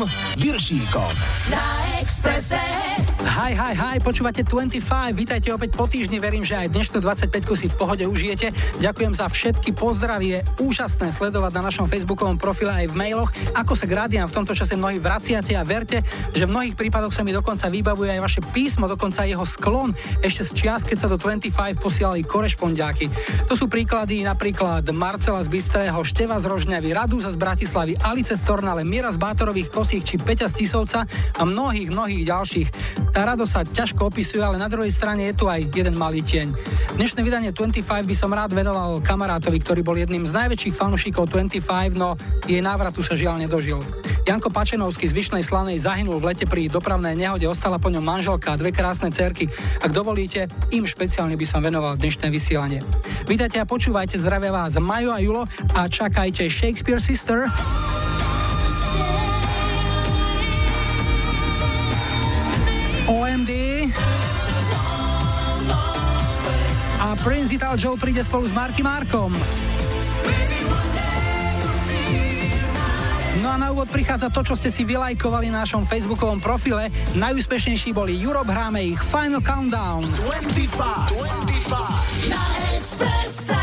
Júlom Viršíkom. Na Expresse. Hi, hi, hi, počúvate 25, vítajte opäť po týždni, verím, že aj dnešnú 25 si v pohode užijete. Ďakujem za všetky pozdravie, úžasné sledovať na našom facebookovom profile aj v mailoch, ako sa Gradian v tomto čase mnohí vraciate a verte, že v mnohých prípadoch sa mi dokonca vybavuje aj vaše písmo, dokonca jeho sklon, ešte z čias, keď sa do 25 posielali korešpondiáky. To sú príklady napríklad Marcela z Bystrého, Števa z Rožňavy, Radúza z Bratislavy, Alice z Tornale, Miera z Bátorových kosích či Peťa z Tisovca a mnohých, mnohých ďalších. Tá radosť sa ťažko opisuje, ale na druhej strane je tu aj jeden malý tieň. Dnešné vydanie 25 by som rád venoval kamarátovi, ktorý bol jedným z najväčších fanúšikov 25, no jej návratu sa žiaľ nedožil. Janko Pačenovský z Vyšnej Slanej zahynul v lete pri dopravnej nehode, ostala po ňom manželka a dve krásne cerky. Ak dovolíte, im špeciálne by som venoval dnešné vysielanie. Vítajte a počúvajte, zdravia vás Majo a Julo a čakajte Shakespeare Sister. OMD a Prince Ital Joe príde spolu s Marky Markom. No a na úvod prichádza to, čo ste si vylajkovali na našom facebookovom profile. Najúspešnejší boli Europe, hráme ich Final Countdown. 25, 25 na.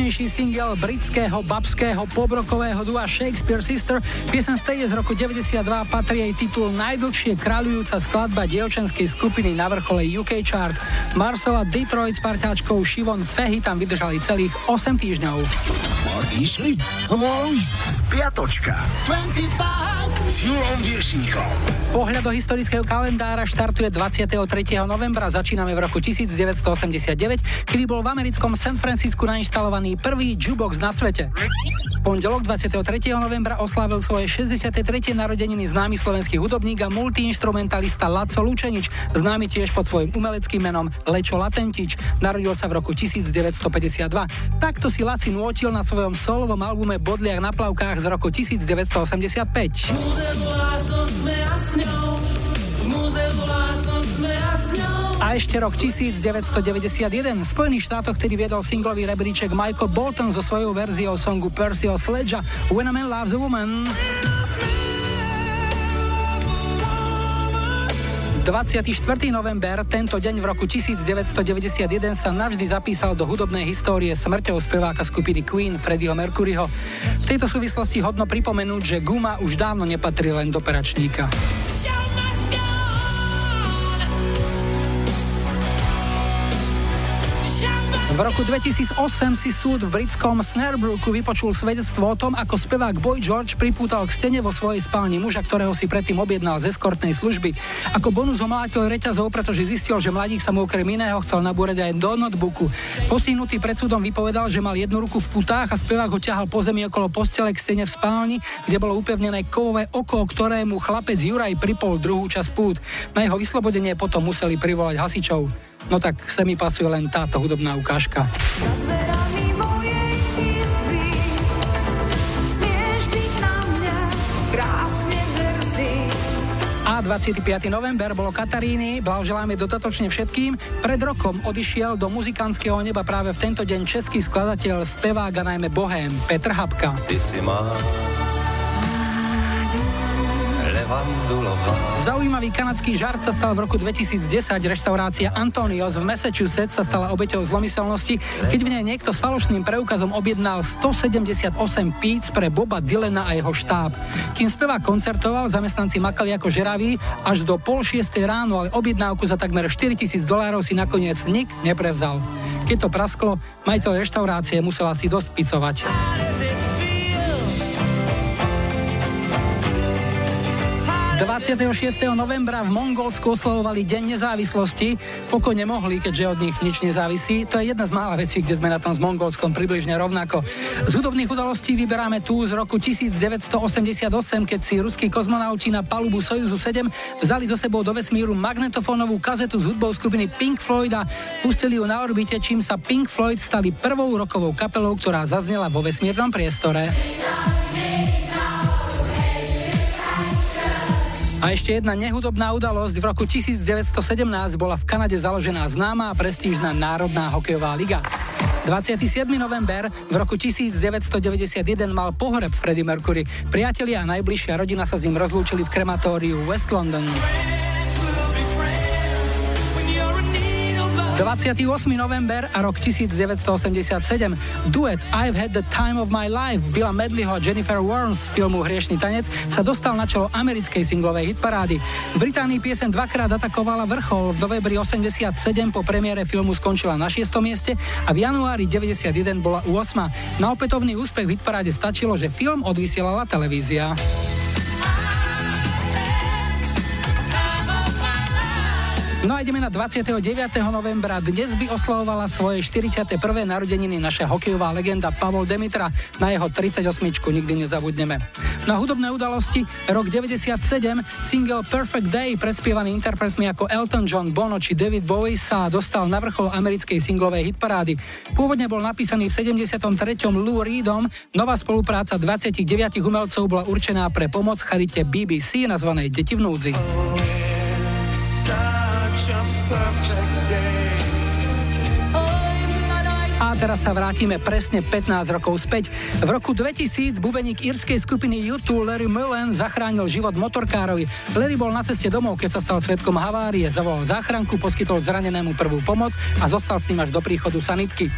Najúspešnejší single britského babského pobrokového dua Shakespeare Sister. Piesen Stay z roku 92 patrí jej titul najdlhšie kráľujúca skladba dievčenskej skupiny na vrchole UK chart. Marcela Detroit s parťáčkou Shivon Fehy tam vydržali celých 8 týždňov. Išli? Spiatočka. 25 s Julom Viršíkom. Pohľad do historického kalendára štartuje 23. novembra. Začíname v roku 1989, kedy bol v americkom San Francisku nainštalovaný prvý jukebox na svete. Pondelok 23. novembra oslávil svoje 63. narodeniny známy slovenský hudobník a multiinstrumentalista Laco Lučenič, známy tiež pod svojim umeleckým menom Lečo Latentič. Narodil sa v roku 1952. Takto si Laci nôtil na svojom solovom albume Bodliak na plavkách z roku 1985. ešte rok 1991. V Spojených štátoch, ktorý viedol singlový rebríček Michael Bolton so svojou verziou songu Percy Sledge When a Man Loves a Woman. 24. november, tento deň v roku 1991 sa navždy zapísal do hudobnej histórie smrťou speváka skupiny Queen Freddieho Mercuryho. V tejto súvislosti hodno pripomenúť, že guma už dávno nepatrí len do peračníka. V roku 2008 si súd v britskom Snarebrooku vypočul svedectvo o tom, ako spevák Boy George pripútal k stene vo svojej spálni muža, ktorého si predtým objednal z eskortnej služby. Ako bonus ho mlátil reťazov, pretože zistil, že mladík sa mu okrem iného chcel nabúrať aj do notebooku. Postihnutý pred súdom vypovedal, že mal jednu ruku v putách a spevák ho ťahal po zemi okolo postele k stene v spálni, kde bolo upevnené kovové oko, ktorému chlapec Juraj pripol druhú časť pút. Na jeho vyslobodenie potom museli privolať hasičov. No tak sa mi pasuje len táto hudobná ukážka. A 25. november bolo Kataríny, blahoželáme dodatočne všetkým. Pred rokom odišiel do muzikantského neba práve v tento deň český skladateľ, spevák a najmä bohém Petr Habka. Ty si má Zaujímavý kanadský žart sa stal v roku 2010. Reštaurácia Antonios v Massachusetts sa stala obeťou zlomyselnosti, keď v nej niekto s falošným preukazom objednal 178 píc pre Boba Dylena a jeho štáb. Kým spevák koncertoval, zamestnanci makali ako žeraví až do pol šiestej ráno, ale objednávku za takmer 4000 dolárov si nakoniec nik neprevzal. Keď to prasklo, majiteľ reštaurácie musel asi dosť picovať. 26. novembra v Mongolsku oslavovali Deň nezávislosti. Pokojne mohli, keďže od nich nič nezávisí. To je jedna z mála vecí, kde sme na tom s Mongolskom približne rovnako. Z hudobných udalostí vyberáme tu z roku 1988, keď si ruskí kozmonauti na palubu Sojuzu 7 vzali zo sebou do vesmíru magnetofónovú kazetu s hudbou skupiny Pink Floyd a pustili ju na orbite, čím sa Pink Floyd stali prvou rokovou kapelou, ktorá zaznela vo vesmírnom priestore. A ešte jedna nehudobná udalosť. V roku 1917 bola v Kanade založená známa a prestížna Národná hokejová liga. 27. november v roku 1991 mal pohreb Freddie Mercury. Priatelia a najbližšia rodina sa s ním rozlúčili v krematóriu West London. 28. november a rok 1987. Duet I've Had the Time of My Life Billa Medleyho a Jennifer Warnes z filmu Hriešný tanec sa dostal na čelo americkej singlovej hitparády. V Británii piesen dvakrát atakovala vrchol. V novembri 87 po premiére filmu skončila na 6. mieste a v januári 91 bola u 8. Na opätovný úspech v hitparáde stačilo, že film odvysielala televízia. No a ideme na 29. novembra. Dnes by oslavovala svoje 41. narodeniny naša hokejová legenda Pavol Demitra. Na jeho 38. nikdy nezabudneme. Na hudobné udalosti rok 97 single Perfect Day prespievaný interpretmi ako Elton John, Bono či David Bowie sa dostal na vrchol americkej singlovej hitparády. Pôvodne bol napísaný v 73. Lou Reedom. Nová spolupráca 29 umelcov bola určená pre pomoc charite BBC nazvanej Deti v núdzi. A teraz sa vrátime presne 15 rokov späť. V roku 2000 bubeník írskej skupiny U2 Larry Mullen zachránil život motorkárovi. Larry bol na ceste domov, keď sa stal svetkom havárie, zavolal záchranku, poskytol zranenému prvú pomoc a zostal s ním až do príchodu sanitky.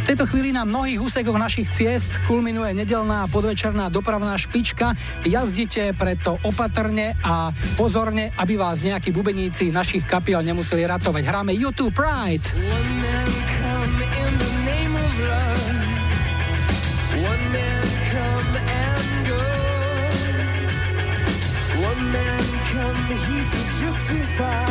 V tejto chvíli na mnohých úsekoch našich ciest kulminuje nedelná podvečerná dopravná špička. Jazdite preto opatrne a pozorne, aby vás nejakí bubeníci našich kapiel nemuseli ratovať. Hráme YouTube Pride. One goodbye.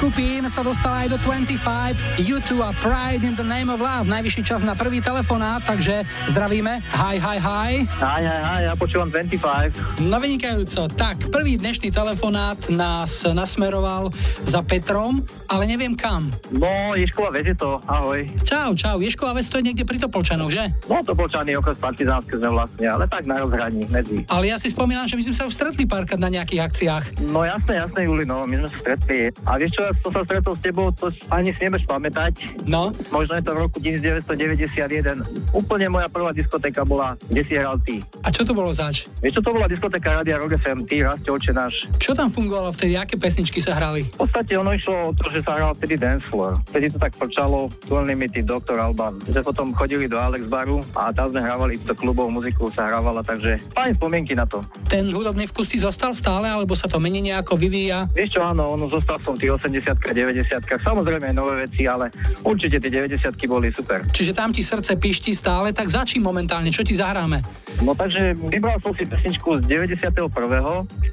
Skupín sa dostala aj do 25, U2 a Pride in the Name of Love. Najvyšší čas na prvý telefonát, takže zdravíme. Hi, hi, hi. Hi, hi, hi, ja počúvam 25. No vynikajúco. Tak, prvý dnešný telefonát nás nasmeroval za Petrom, ale neviem kam. No, Ješkova Ves je to, ahoj. Čau, čau, Ješkova Ves to je niekde pri Topolčanoch, že? No, Topolčany okres Partizánske sme vlastne, ale tak na rozhraní medzi. Ale ja si spomínam, že my sme sa už stretli párkrát na nejakých akciách. No jasné, jasné, Juli, no, my sme sa stretli. A vieš čo, ja som sa stretol s tebou, to ani si nebudeš pamätať. No. Možno je to v roku 1991. Úplne moja prvá diskotéka bola, kde si hral ty. A čo to bolo zač? Vieš čo, to bola diskotéka Radia Rock FM, ty, Raste oče náš. Čo tam fungovalo vtedy, aké pesničky sa hrali? V podstate ono išlo o to, že sa hral vtedy dance floor. Vtedy to tak počalo, Unlimited, Dr. Alban. Že potom chodili do Alex baru a tam sme hrávali to klubov, muziku sa hrávala, takže fajn spomienky na to. Ten hudobný vkus si zostal stále, alebo sa to mení nejako vyvíja? Vieš čo, áno, ono zostal som tých 80 90 samozrejme aj nové veci, ale určite tie 90 boli super. Čiže tam ti srdce pišti stále, tak začí momentálne, čo ti zahráme? No takže vybral som si pesničku z 91.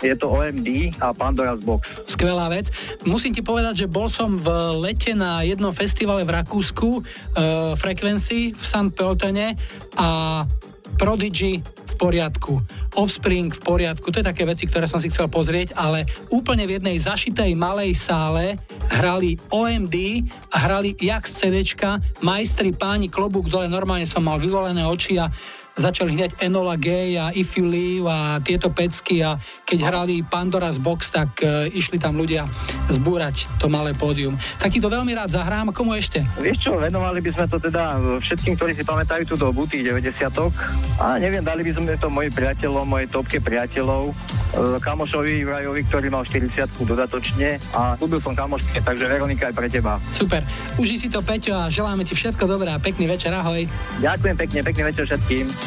Je to OMD a Pandora's Box. Skvelá vec. Musím ti povedať, že bol som v lete na jednom festivale v Rakúsku, uh, Frequency v St. Pöltene a Prodigy poriadku, Offspring v poriadku, to je také veci, ktoré som si chcel pozrieť, ale úplne v jednej zašitej malej sále hrali OMD a hrali jak z CDčka, majstri páni klobúk dole, normálne som mal vyvolené oči a začali hneď Enola Gay a If You Leave a tieto pecky a keď hrali Pandora's Box, tak uh, išli tam ľudia zbúrať to malé pódium. Tak ti to veľmi rád zahrám, komu ešte? Vieš čo, venovali by sme to teda všetkým, ktorí si pamätajú tú dobu, tých 90 a neviem, dali by sme to mojim priateľom, mojej topke priateľov, uh, kamošovi Rajovi, ktorý mal 40 dodatočne a ľúbil som kamoške, takže Veronika aj pre teba. Super. Uži si to, Peťo, a želáme ti všetko dobré a pekný večer, ahoj. Ďakujem pekne, pekný večer všetkým.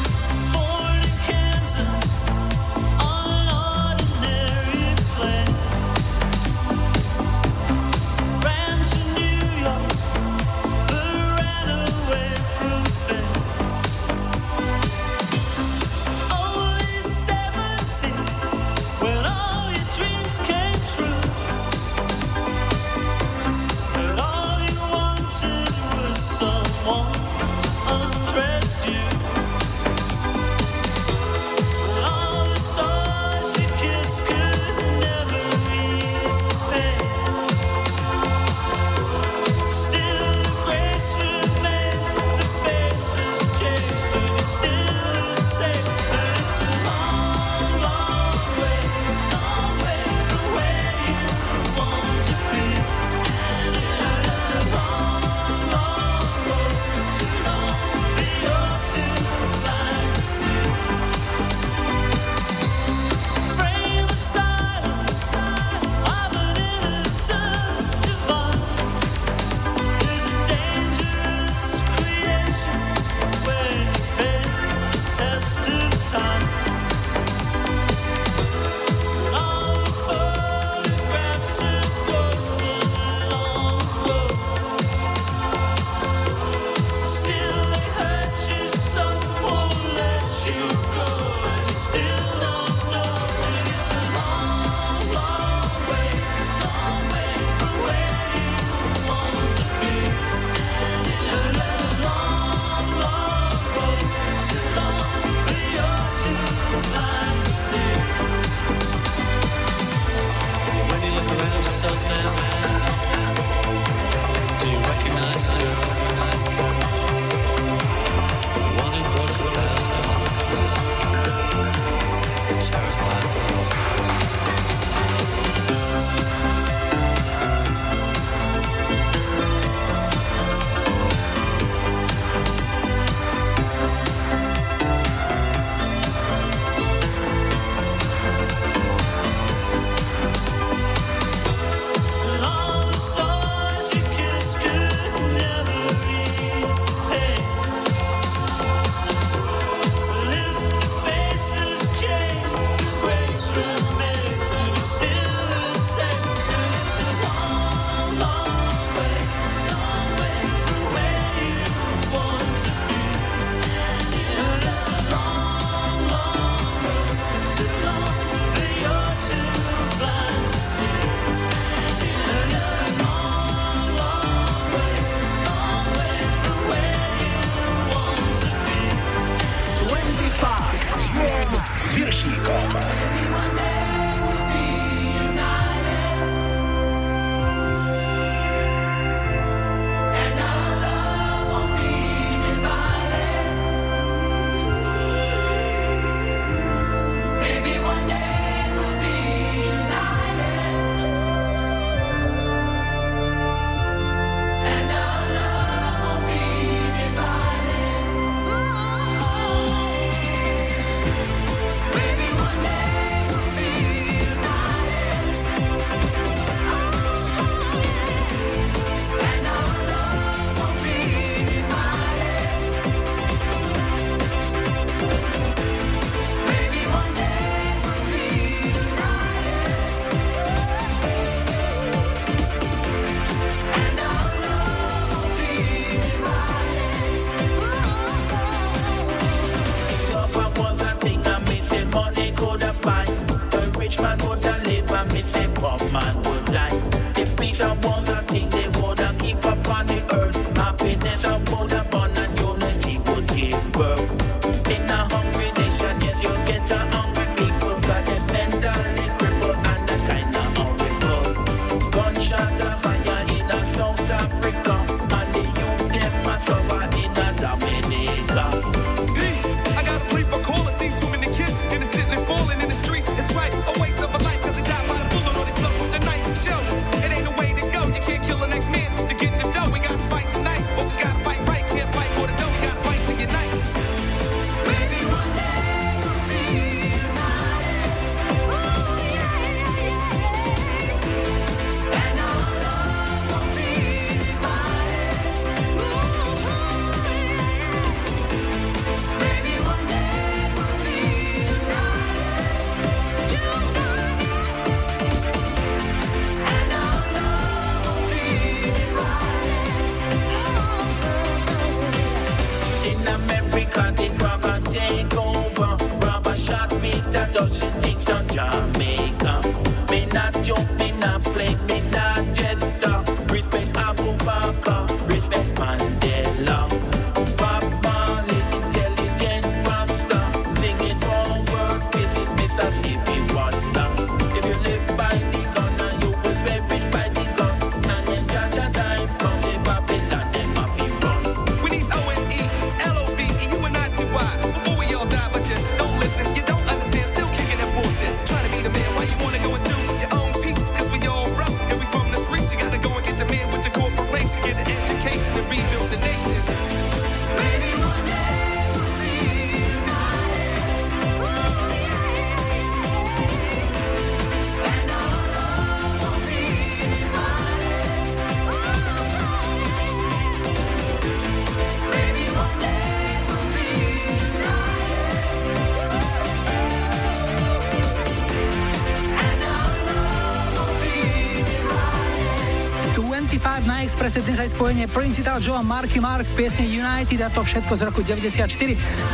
Principal Joe a Marky Mark v piesni United a to všetko z roku 94.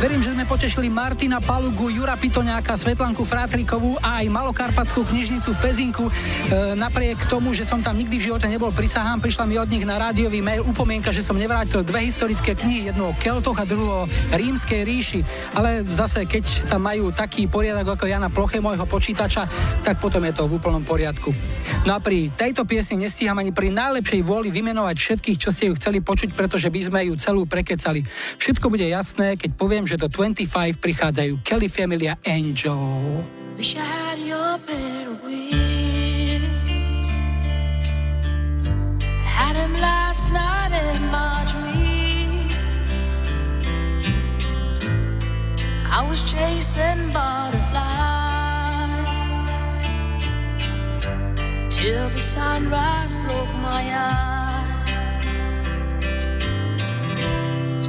Verím, že sme potešili Martina Palugu, Jura Pitoňáka, Svetlanku Frátrikovú a aj Malokarpatskú knižnicu v Pezinku. E, napriek tomu, že som tam nikdy v živote nebol prisahám, prišla mi od nich na rádiový mail upomienka, že som nevrátil dve historické knihy, jednu o Keltoch a druhú o rímskej ríši. Ale zase, keď tam majú taký poriadok ako ja na ploche môjho počítača, tak potom je to v úplnom poriadku. No a pri tejto piesni nestíham ani pri najlepšej vôli vymenovať všetkých, čo ste ju chceli počuť, pretože by sme ju celú prekecali. Všetko bude jasné, keď poviem, že do 25 prichádzajú Kelly Familia Angel. Wish I had your last night in my dreams. I was chasing butterflies. till the sunrise broke my eyes.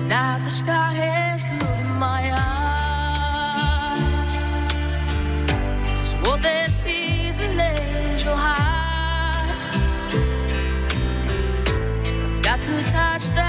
Tonight the sky has looked my eyes. So they see an angel high. Got to touch that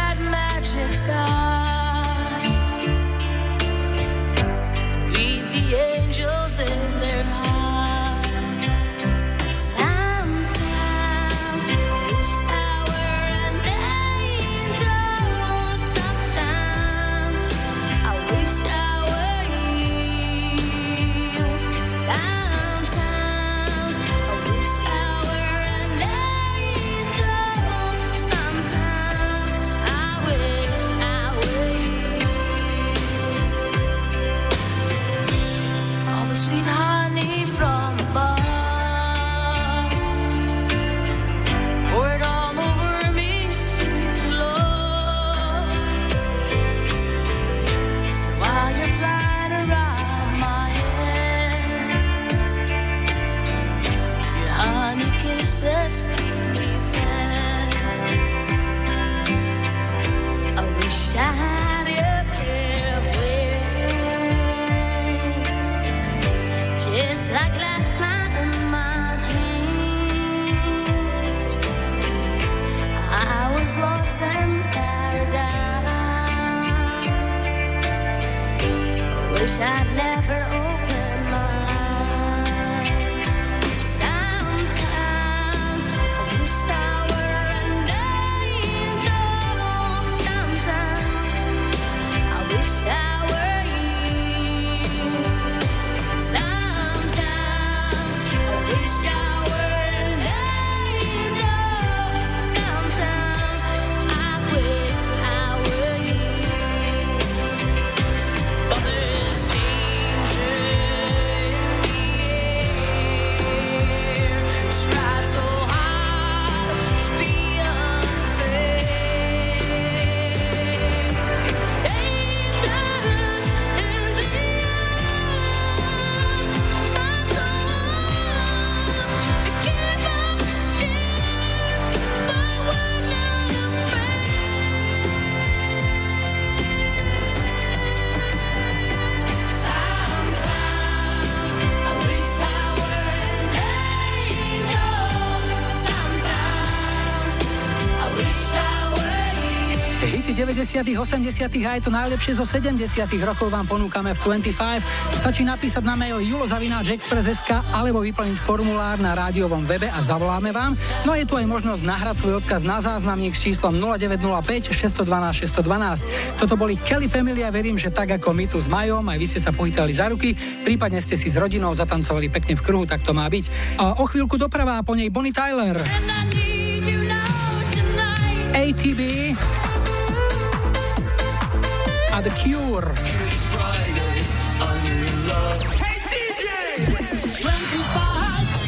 80 a aj to najlepšie zo 70 rokov vám ponúkame v 25. Stačí napísať na mail julozavináčexpress.sk alebo vyplniť formulár na rádiovom webe a zavoláme vám. No je tu aj možnosť nahrať svoj odkaz na záznamník s číslom 0905 612 612. Toto boli Kelly Family a verím, že tak ako my tu s Majom, aj vy ste sa pohýtali za ruky, prípadne ste si s rodinou zatancovali pekne v kruhu, tak to má byť. A o chvíľku doprava a po nej Bonnie Tyler. ATB a The Cure. Hey,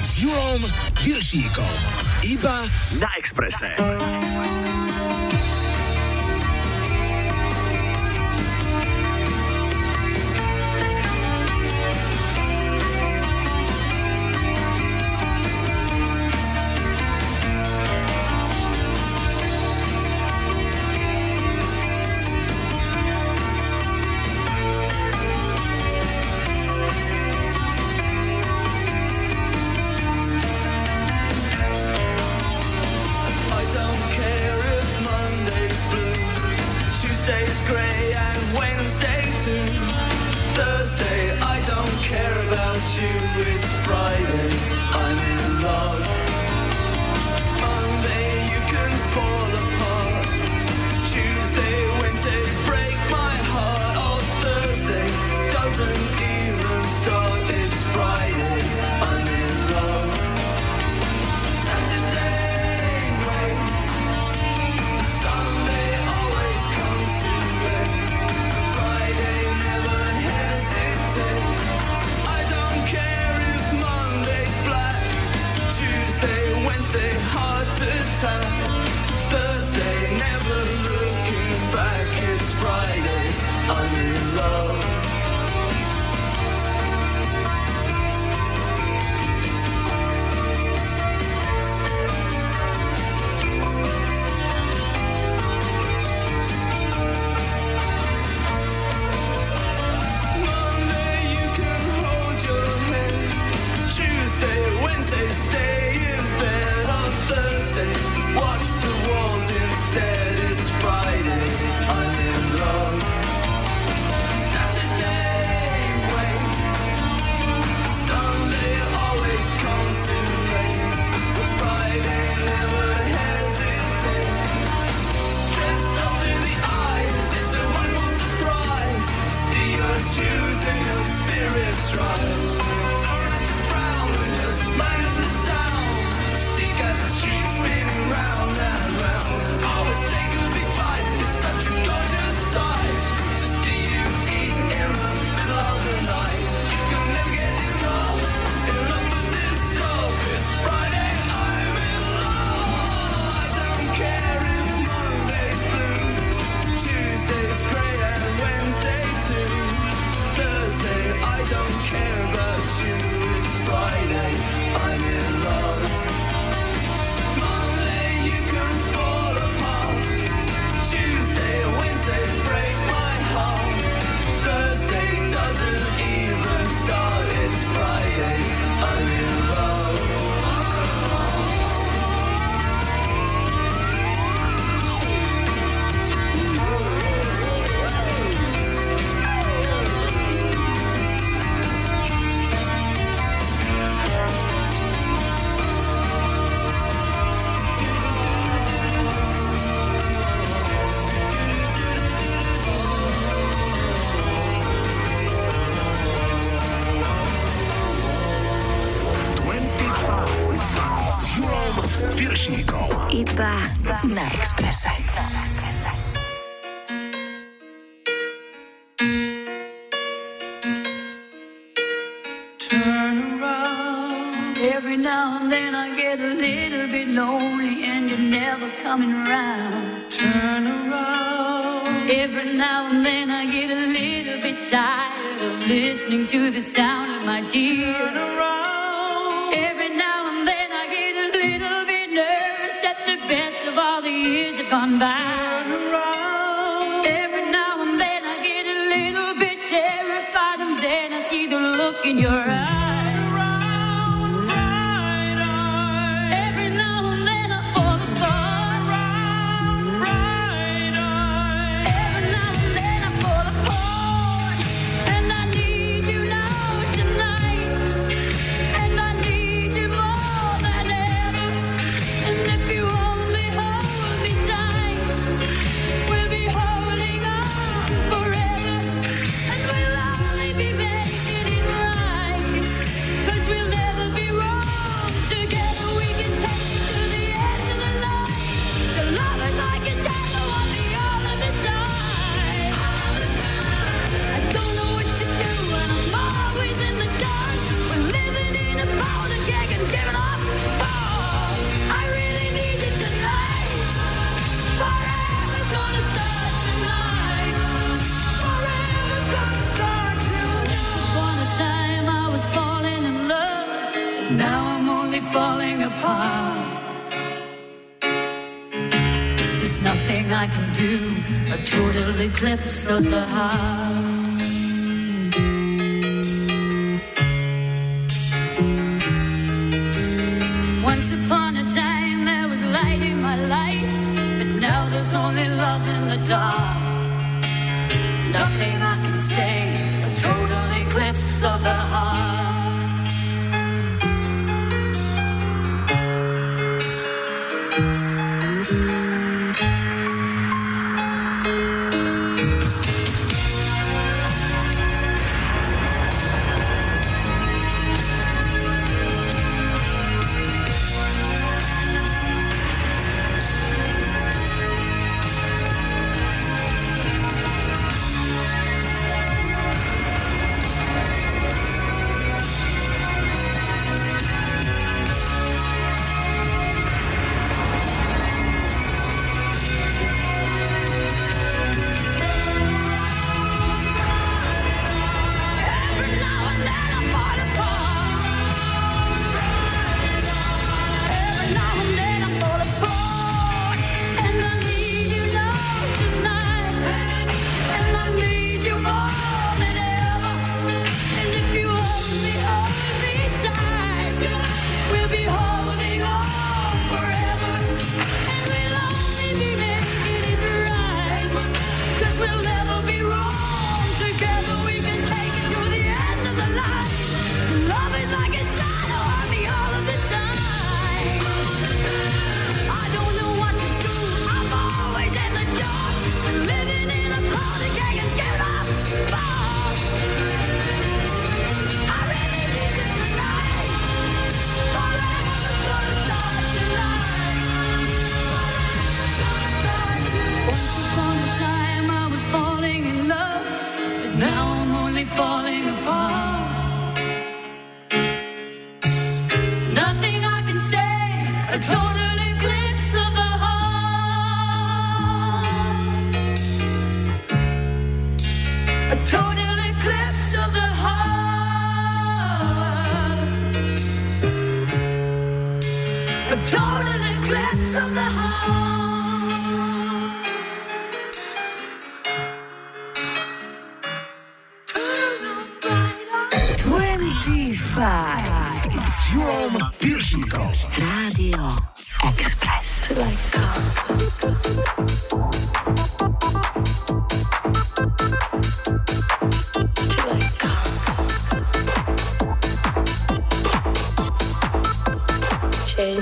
s Julom Viršíkom. Iba na Exprese.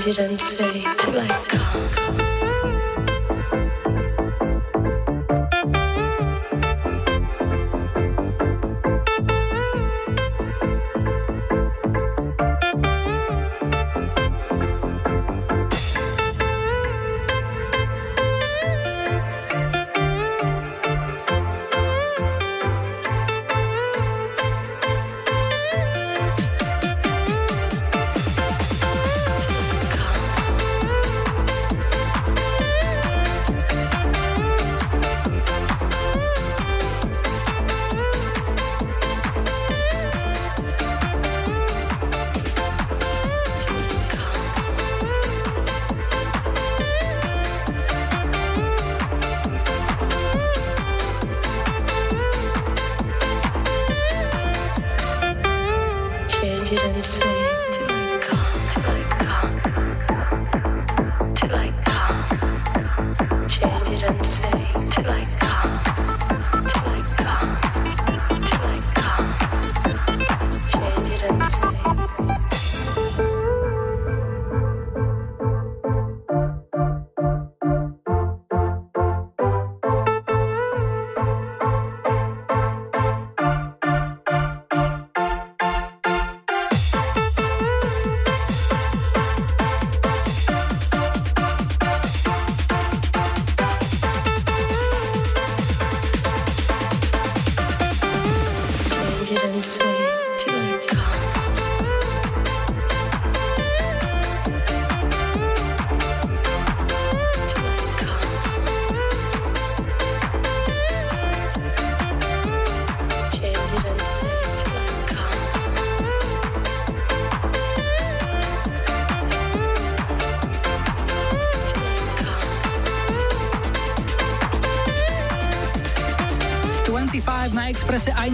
Didn't say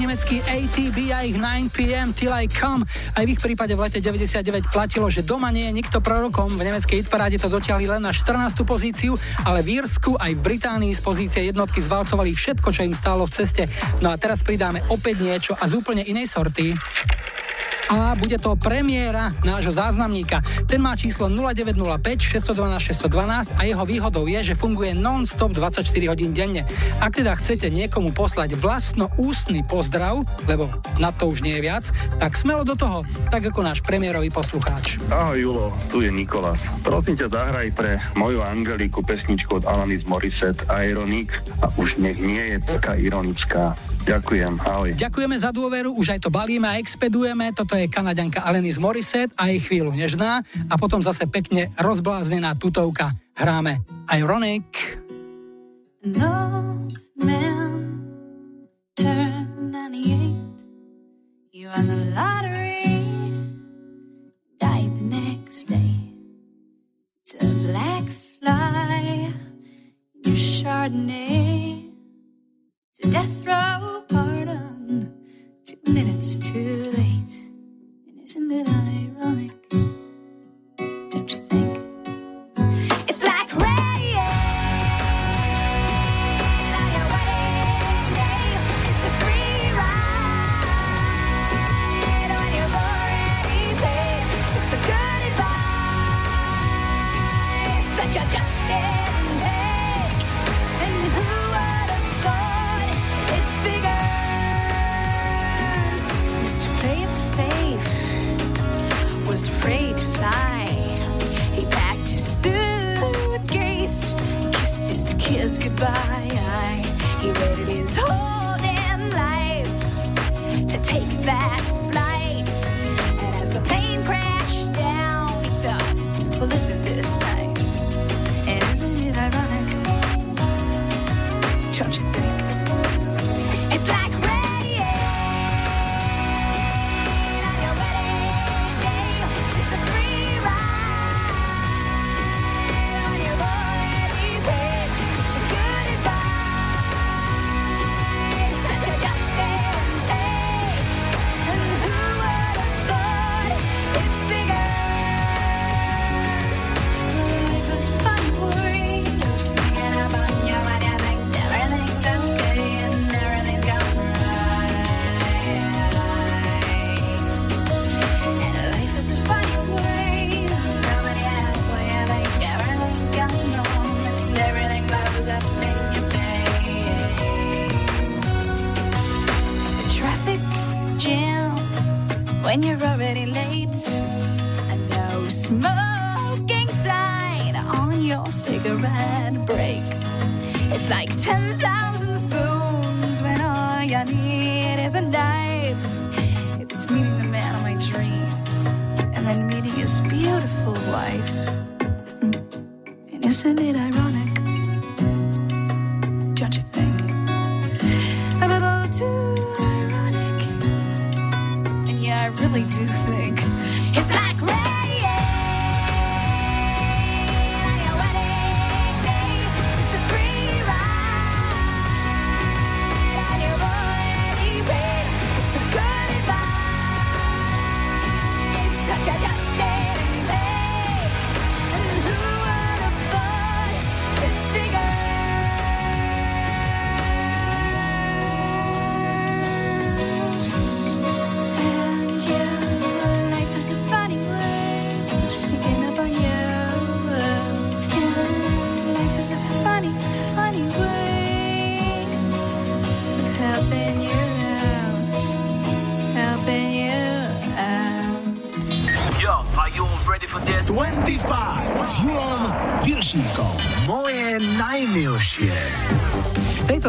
nemecký ATB a ich 9pm Till I Come. Aj v ich prípade v lete 99 platilo, že doma nie je nikto prorokom. V nemeckej hitparáde to dotiahli len na 14. pozíciu, ale v Írsku aj v Británii z pozície jednotky zvalcovali všetko, čo im stálo v ceste. No a teraz pridáme opäť niečo a z úplne inej sorty a bude to premiéra nášho záznamníka. Ten má číslo 0905 612 612 a jeho výhodou je, že funguje non-stop 24 hodín denne. Ak teda chcete niekomu poslať vlastno ústny pozdrav, lebo na to už nie je viac, tak smelo do toho, tak ako náš premiérový poslucháč. Ahoj Julo, tu je Nikolas. Prosím ťa zahraj pre moju Angeliku pesničku od Alanis Morissette Ironic a už nech nie je taká ironická. Ďakujem, ahoj. Ďakujeme za dôveru, už aj to balíme a expedujeme. Toto je Kanaďanka Alenis Morissette a jej chvíľu nežná a potom zase pekne rozbláznená tutovka. Hráme Ironic. No man turned 98. You won the lottery, died the next day. It's a black fly in your Chardonnay. It's a death row pardon, two minutes. that I ironic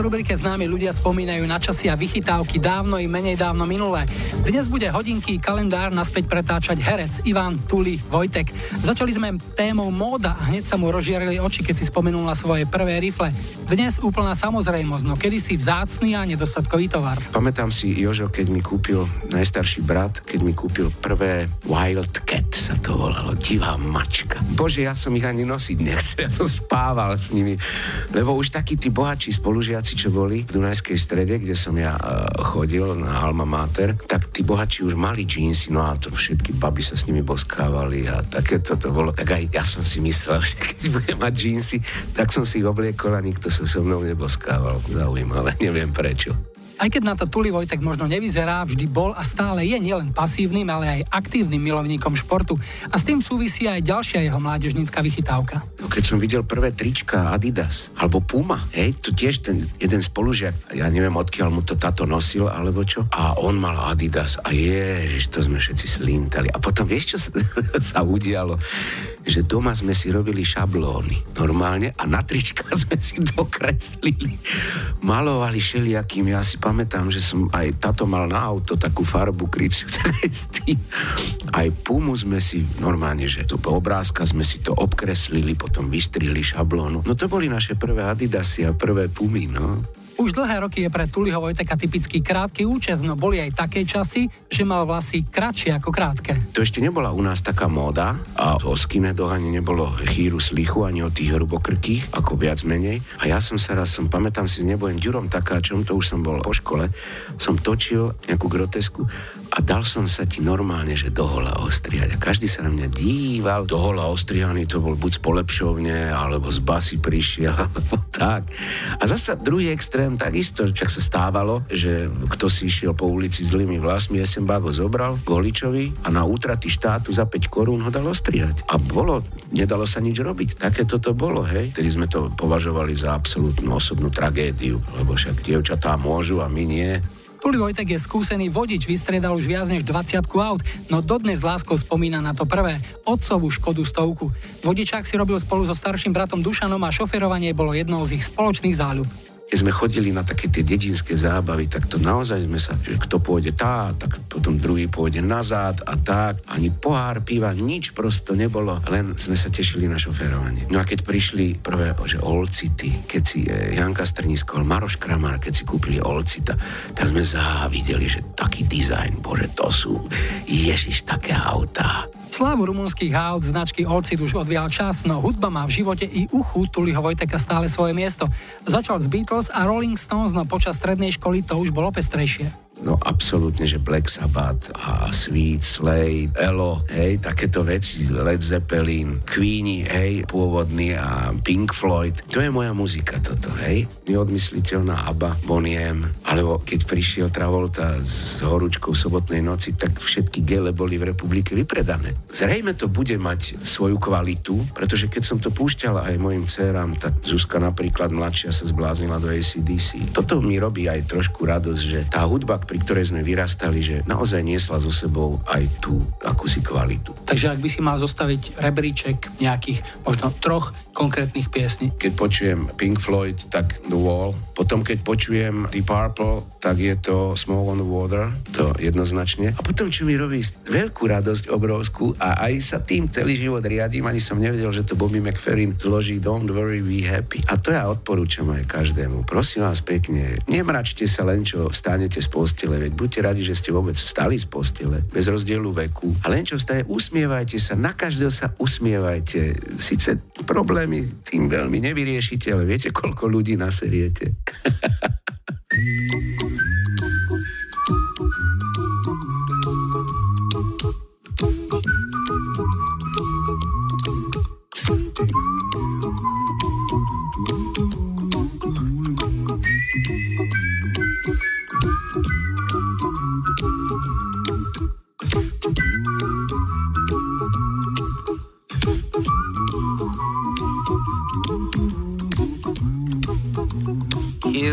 rubrike známi ľudia spomínajú na časy a vychytávky dávno i menej dávno minulé. Dnes bude hodinky kalendár naspäť pretáčať herec Ivan Tuli Vojtek. Začali sme témou móda a hneď sa mu rozžiarili oči, keď si spomenul na svoje prvé rifle. Dnes úplná samozrejmosť, no kedysi vzácný a nedostatkový tovar. Pamätám si, Jožo, keď mi kúpil najstarší brat, keď mi kúpil prvé Wildcat, sa to volalo, divá mačka. Bože, ja som ich ani nosiť nechcel, ja som spával s nimi. Lebo už takí tí bohatší spolužiaci, čo boli v Dunajskej strede, kde som ja uh, chodil na Alma Mater, tak tí bohatší už mali džínsy, no a to všetky baby sa s nimi boskávali a také to bolo. Tak aj ja som si myslel, že keď budem mať džínsy, tak som si ich obliekol a nikto sa so mnou neboskával. Zaujímavé, neviem prečo. Aj keď na to Tuli Vojtek možno nevyzerá, vždy bol a stále je nielen pasívnym, ale aj aktívnym milovníkom športu. A s tým súvisí aj ďalšia jeho mládežnícka vychytávka. No keď som videl prvé trička Adidas alebo Puma, hej, to tiež ten jeden spolužiak, ja neviem odkiaľ mu to táto nosil alebo čo, a on mal Adidas a ježiš, to sme všetci slintali. A potom vieš, čo sa udialo? Že doma sme si robili šablóny normálne a na trička sme si dokreslili. Malovali všelijakým, ja si pamätám, že som aj táto mal na auto takú farbu kryciu. Aj pumu sme si normálne, že to obrázka sme si to obkreslili, potom vystrili šablónu. No to boli naše prvé Adidasy a prvé pumy, no. Už dlhé roky je pre Tuliho Vojteka typický krátky účes, no boli aj také časy, že mal vlasy kratšie ako krátke. To ešte nebola u nás taká móda a o skinheadoch ani nebolo chýru slichu, ani o tých hrubokrkých, ako viac menej. A ja som sa raz, som, pamätám si, nebudem ďurom takáčom, to už som bol po škole, som točil nejakú grotesku a dal som sa ti normálne, že dohola ostriať. A každý sa na mňa díval. Dohola ostrihaný to bol buď z polepšovne, alebo z basy prišiel, alebo tak. A zasa druhý extrém, takisto, čak sa stávalo, že kto si išiel po ulici s zlými vlasmi, SMB ho zobral Goličovi a na útraty štátu za 5 korún ho dal ostrihať. A bolo, nedalo sa nič robiť. Také toto bolo, hej. Tedy sme to považovali za absolútnu osobnú tragédiu, lebo však dievčatá môžu a my nie. Tuli Vojtek je skúsený vodič, vystriedal už viac než 20 aut, no dodnes láskou spomína na to prvé, otcovú Škodu stovku. Vodičák si robil spolu so starším bratom Dušanom a šoferovanie bolo jednou z ich spoločných záľub keď sme chodili na také tie dedinské zábavy, tak to naozaj sme sa, že kto pôjde tá, tak potom druhý pôjde nazad a tak. Ani pohár piva, nič prosto nebolo, len sme sa tešili na šoférovanie. No a keď prišli prvé, že Olcity, keď si e, Janka Strniskol, Maroš Kramar, keď si kúpili Olcita, tak sme závideli, že taký dizajn, bože, to sú ježiš, také autá. Slávu rumunských aut značky Olcid už odvial čas, no hudba má v živote i uchu Tuliho Vojteka stále svoje miesto. Začal z Beatles a Rolling Stones, no počas strednej školy to už bolo pestrejšie no absolútne, že Black Sabbath a Sweet Slade, Elo, hej, takéto veci, Led Zeppelin, Queenie, hej, pôvodný a Pink Floyd. To je moja muzika toto, hej. Neodmysliteľná ABBA, Bonnie M, alebo keď prišiel Travolta s horúčkou sobotnej noci, tak všetky gele boli v republike vypredané. Zrejme to bude mať svoju kvalitu, pretože keď som to púšťal aj mojim dcerám, tak Zuzka napríklad mladšia sa zbláznila do ACDC. Toto mi robí aj trošku radosť, že tá hudba, pri ktorej sme vyrastali, že naozaj niesla so sebou aj tú akúsi kvalitu. Takže ak by si mal zostaviť rebríček nejakých možno troch konkrétnych piesní. Keď počujem Pink Floyd, tak The Wall. Potom keď počujem Deep Purple, tak je to Small on the Water, to jednoznačne. A potom, čo mi robí veľkú radosť, obrovskú, a aj sa tým celý život riadím, ani som nevedel, že to Bobby McFerrin zloží Don't Worry, Be Happy. A to ja odporúčam aj každému. Prosím vás pekne, nemračte sa len, čo vstanete z postele, veď buďte radi, že ste vôbec vstali z postele, bez rozdielu veku. A len čo vstaje, usmievajte sa, na každého sa usmievajte. Sice problém problémy tým veľmi nevyriešite, ale viete, koľko ľudí naseriete.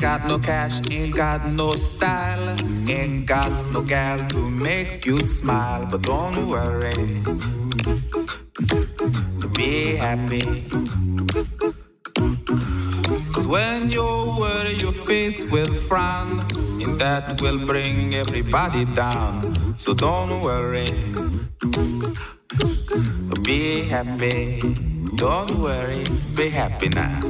Ain't got no cash, ain't got no style, ain't got no gal to make you smile, but don't worry. Be happy. Cause when you worry, your face will frown, and that will bring everybody down. So don't worry. Be happy. Don't worry, be happy now.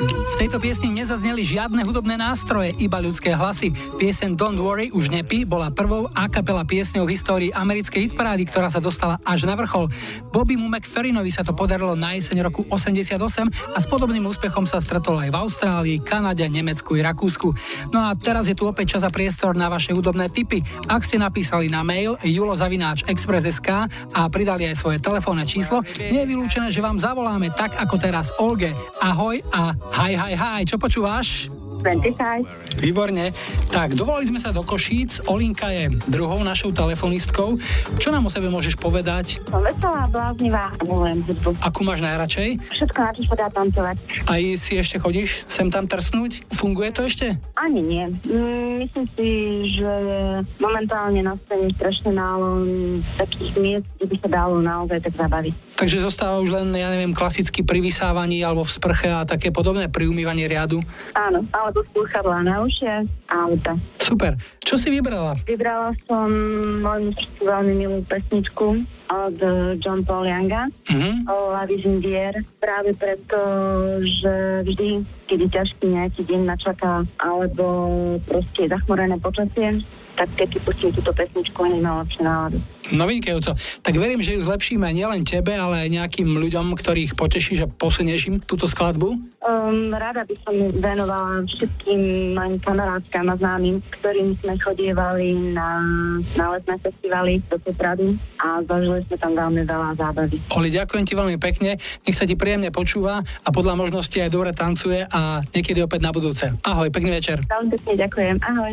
V tejto piesni nezazneli žiadne hudobné nástroje, iba ľudské hlasy. Piesen Don't Worry už nepí bola prvou a kapela piesňou v histórii americkej hitparády, ktorá sa dostala až na vrchol. Bobby mu McFerrinovi sa to podarilo na jeseň roku 88 a s podobným úspechom sa stretol aj v Austrálii, Kanade, Nemecku i Rakúsku. No a teraz je tu opäť čas a priestor na vaše hudobné tipy. Ak ste napísali na mail julozavináč.express.sk a pridali aj svoje telefónne číslo, nie je vylúčené, že vám zavoláme tak ako teraz Olge. Ahoj a hi hi hi, čo počúvaš? 25. Výborne. Tak, dovolali sme sa do Košíc. Olinka je druhou našou telefonistkou. Čo nám o sebe môžeš povedať? Som veselá, bláznivá a milujem hudbu. Akú máš najradšej? Všetko, na čo sa dá tancovať. Aj si ešte chodíš sem tam trsnúť? Funguje to ešte? Ani nie. Mm, myslím si, že momentálne na scéne strašne málo takých miest, kde by sa dalo naozaj tak zabaviť. Takže zostáva už len, ja neviem, klasicky pri vysávaní alebo v sprche a také podobné pri umývaní riadu. Áno, alebo slúchadlá na ušie a auta. Super. Čo si vybrala? Vybrala som môjmu veľmi milú pesničku od John Paul Younga Uh-huh. o La Vision d'hier, práve preto, že vždy, keď ťažký nejaký deň ma čaká, alebo proste zachmorené počasie, tak keď pustím túto pesničku, hneď mám lepšiu náladu. No vynikajúco. Tak verím, že ju zlepšíme nielen tebe, ale aj nejakým ľuďom, ktorých potešíš a posunieš im túto skladbu. Um, rada by som venovala všetkým mojim kamarátkám a známym, ktorým sme chodievali na, na letné festivaly do Popradu a zažili sme tam veľmi veľa zábavy. Oli, ďakujem ti veľmi pekne, nech sa ti príjemne počúva a podľa možnosti aj dobre tancuje a niekedy opäť na budúce. Ahoj, pekný večer. Veľmi pekne ďakujem. Ahoj.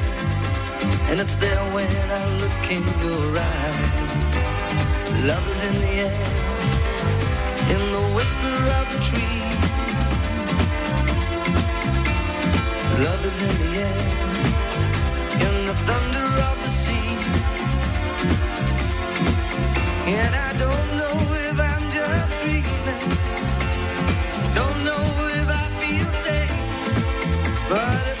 And it's there when I look in your eyes. Love is in the air, in the whisper of the tree. Love is in the air, in the thunder of the sea. And I don't know if I'm just dreaming. Don't know if I feel safe. But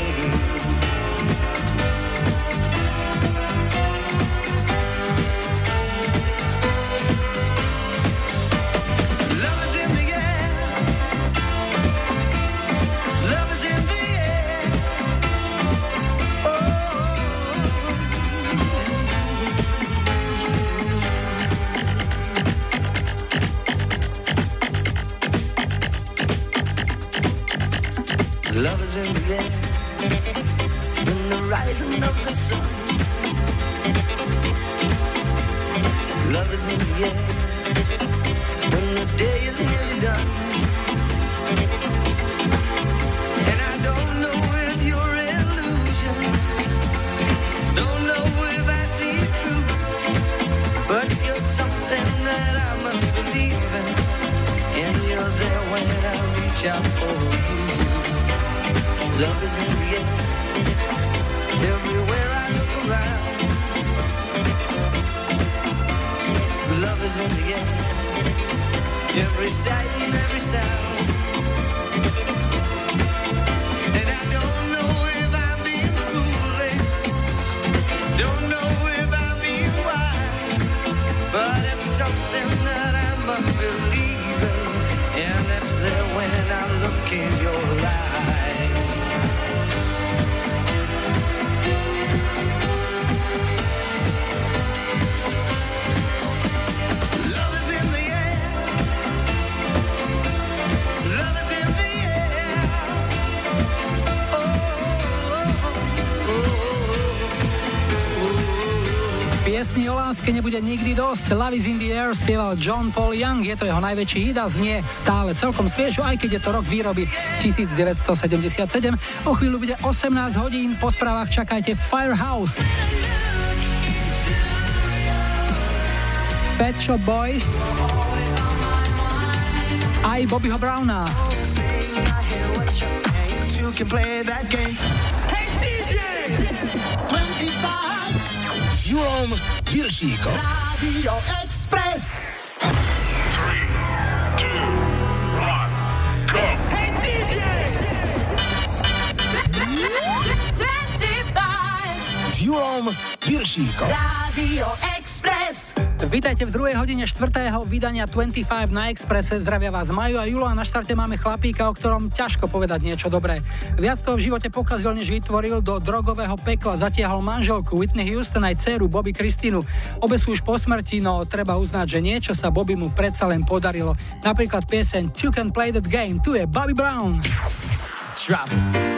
Láske nebude nikdy dosť. Love is in the air spieval John Paul Young. Je to jeho najväčší hit a znie stále celkom sviežo, aj keď je to rok výroby 1977. O chvíľu bude 18 hodín. Po správach čakajte Firehouse. Pet Shop Boys aj Bobbyho Browna. You can play that game. Hey CJ! 25 s Julom Viršíkom. Radio Express. Hey DJ! S Julom Viršíkom. Radio Express. Vítajte v druhej hodine štvrtého vydania 25 na Expresse. Zdravia vás Maju a Julo a na štarte máme chlapíka, o ktorom ťažko povedať niečo dobré. Viac toho v živote pokazil, než vytvoril, do drogového pekla zatiahol manželku Whitney Houston aj dceru Bobby Kristínu. Obe sú už po smrti, no treba uznať, že niečo sa Bobby mu predsa len podarilo. Napríklad pieseň You Can Play That Game, tu je Bobby Brown. Drop.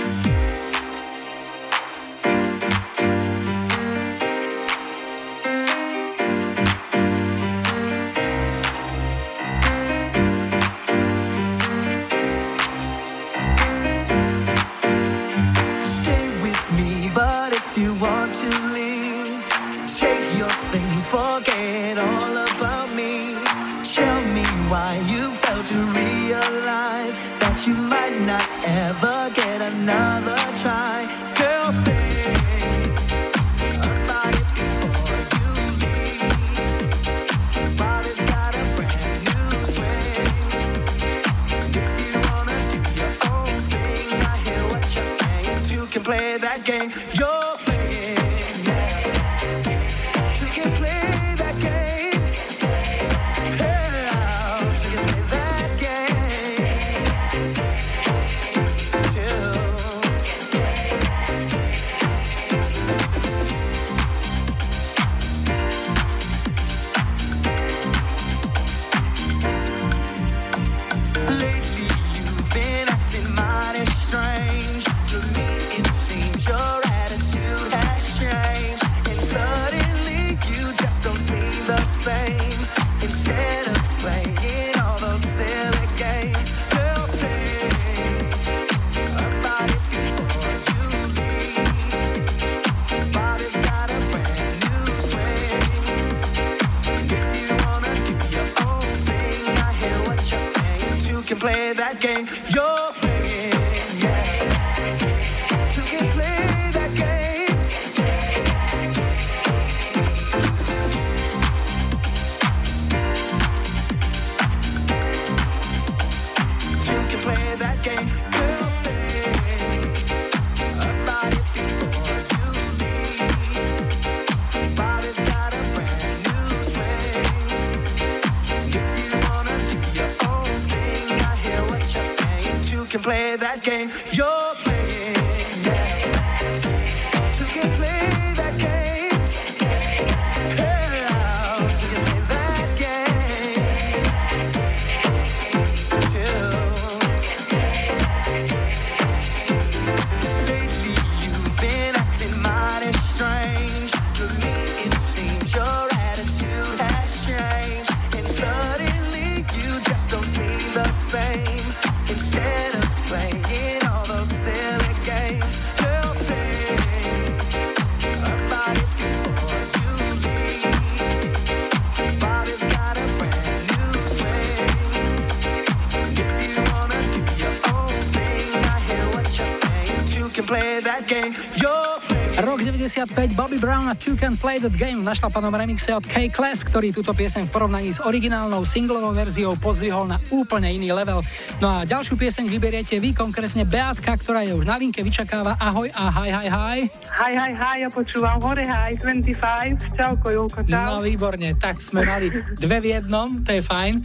95, Bobby Brown a Two Can Play That Game v našlapanom remixe od K-Class, ktorý túto pieseň v porovnaní s originálnou singlovou verziou pozdvihol na úplne iný level. No a ďalšiu pieseň vyberiete vy, konkrétne Beatka, ktorá je už na linke, vyčakáva ahoj a hi, hi, hi. Hi, hi, hi, ja počúvam hore, hi, 25, čauko, Julko, čau. No výborne, tak sme mali dve v jednom, to je fajn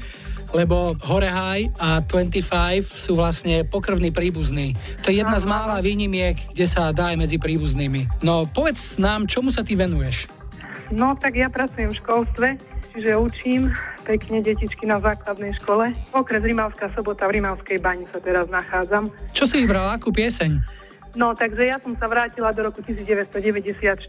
lebo Hore High a 25 sú vlastne pokrvní príbuzní. To je jedna z mála výnimiek, kde sa dá aj medzi príbuznými. No povedz nám, čomu sa ty venuješ? No tak ja pracujem v školstve, čiže učím pekne detičky na základnej škole. Okres Rimavská sobota v Rimavskej bani sa teraz nachádzam. Čo si vybrala, akú pieseň? No, takže ja som sa vrátila do roku 1994,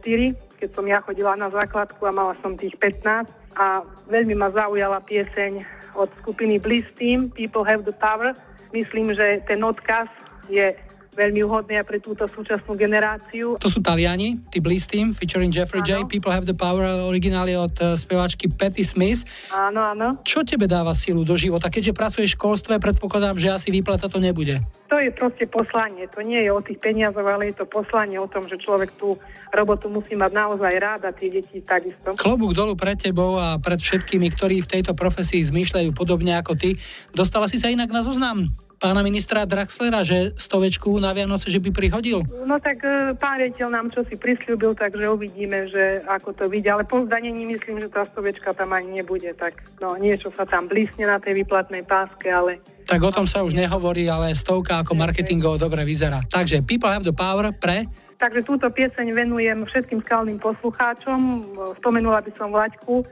keď som ja chodila na základku a mala som tých 15 a veľmi ma zaujala pieseň od skupiny Bliss Team, People Have the Power. Myslím, že ten odkaz je veľmi vhodný pre túto súčasnú generáciu. To sú Taliani, tí Team, featuring Jeffrey ano. J. People Have the Power, origináli od uh, speváčky Patty Smith. Áno, áno. Čo tebe dáva silu do života? Keďže pracuješ v školstve, predpokladám, že asi výplata to nebude. To je proste poslanie. To nie je o tých peniazoch, ale je to poslanie o tom, že človek tú robotu musí mať naozaj rád a tie deti takisto. Klobúk dolu pred tebou a pred všetkými, ktorí v tejto profesii zmýšľajú podobne ako ty. Dostala si sa inak na zoznam pána ministra Draxlera, že stovečku na Vianoce, že by prihodil? No tak e, pán riaditeľ nám čo si prislúbil, takže uvidíme, že ako to vidí. Ale po zdanení myslím, že tá stovečka tam ani nebude. Tak no, niečo sa tam blísne na tej výplatnej páske, ale tak o tom sa už nehovorí, ale stovka ako marketingovo dobre vyzerá. Takže People Have the Power pre... Takže túto pieseň venujem všetkým skalným poslucháčom. Spomenula by som Vlaďku,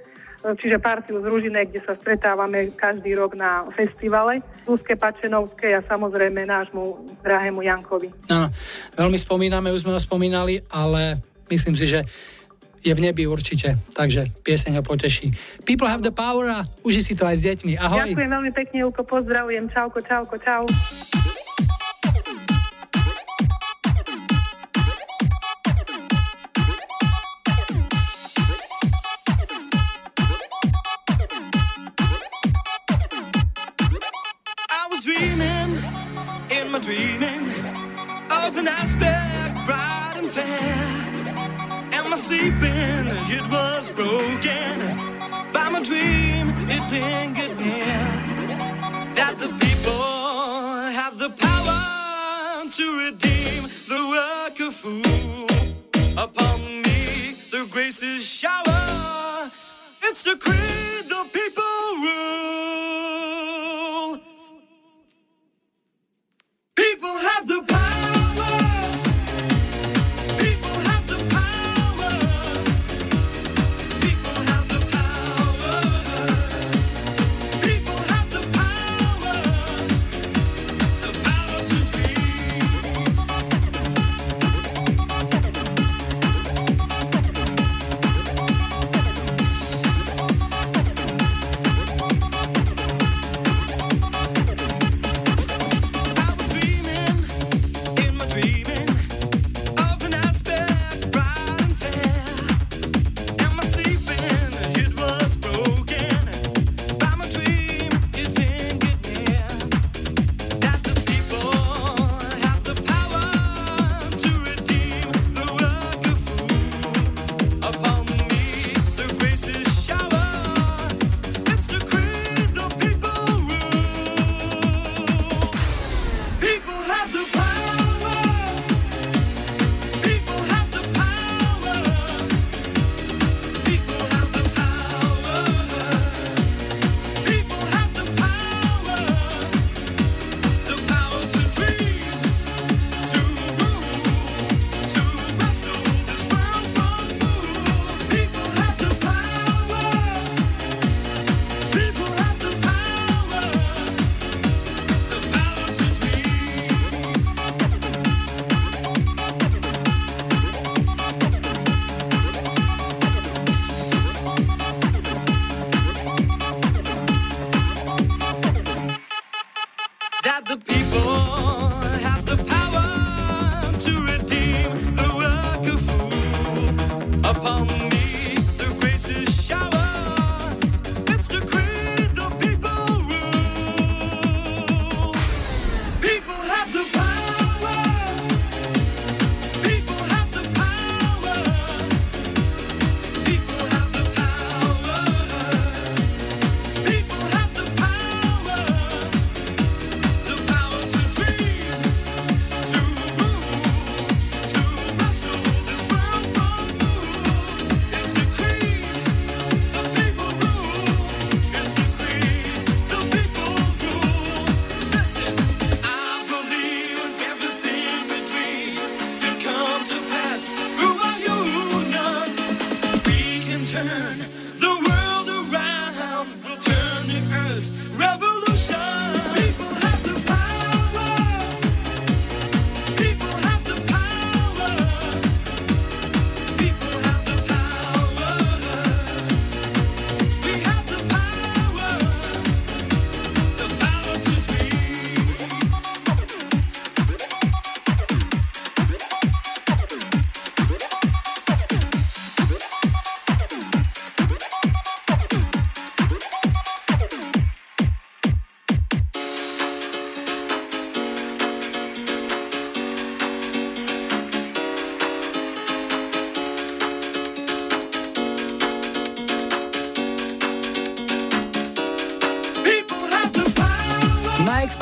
čiže partiu z Ružine, kde sa stretávame každý rok na festivale. Lúske Pačenovskej a samozrejme nášmu drahému Jankovi. Áno, veľmi spomíname, už sme ho spomínali, ale myslím si, že je v nebi určite, takže pieseň ho poteší. People have the power a uži si to aj s deťmi. Ahoj. Ďakujem veľmi pekne, Julko, pozdravujem. Čauko, čauko, čau. Of an aspect bright and fair. Am I sleeping? It was broken by my dream. It lingered near that the people have the power to redeem the work of fool. Upon me, the graces shower. It's the creed the people rule. People have the power.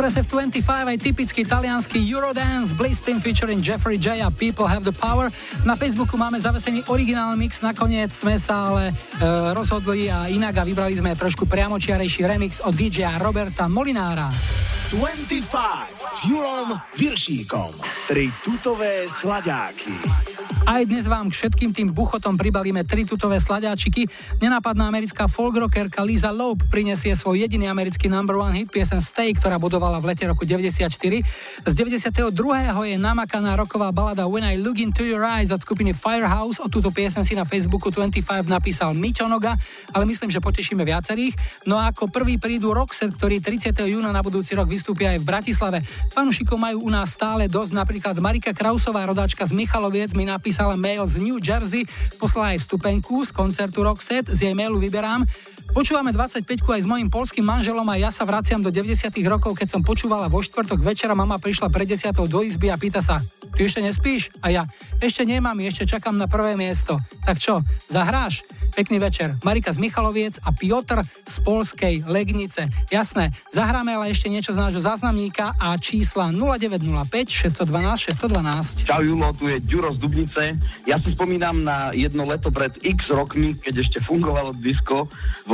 Expresse v 25 aj typický talianský Eurodance, Bliss Team featuring Jeffrey J a People Have the Power. Na Facebooku máme zavesený originál mix, nakoniec sme sa ale e, rozhodli a inak a vybrali sme trošku priamočiarejší remix od DJ Roberta Molinára. 25 s Julom Viršíkom. Tri tutové sladáky. Aj dnes vám k všetkým tým buchotom pribalíme tri tutové sladáčiky. Nenápadná americká folkrockerka Lisa Loeb prinesie svoj jediný americký number one hit piesen Stay, ktorá budovala v lete roku 94. Z 92. je namakaná roková balada When I Look Into Your Eyes od skupiny Firehouse. O túto piesen si na Facebooku 25 napísal Miťo Noga, ale myslím, že potešíme viacerých. No a ako prvý prídu Roxet, ktorý 30. júna na budúci rok vystúpia aj v Bratislave. Fanúšikov majú u nás stále dosť, napríklad Marika Krausová, rodáčka z Michaloviec, mi napísala napísala mail z New Jersey, poslala aj vstupenku z koncertu Roxette, z jej mailu vyberám. Počúvame 25 aj s mojim polským manželom a ja sa vraciam do 90 rokov, keď som počúvala vo štvrtok večera, mama prišla pred 10 do izby a pýta sa, ty ešte nespíš? A ja, ešte nemám, ešte čakám na prvé miesto. Tak čo, zahráš? Pekný večer. Marika z Michaloviec a Piotr z Polskej Legnice. Jasné, zahráme ale ešte niečo z nášho záznamníka a čísla 0905 612 612. Čau Julo, tu je Ďuro z Dubnice. Ja si spomínam na jedno leto pred x rokmi, keď ešte fungovalo disko v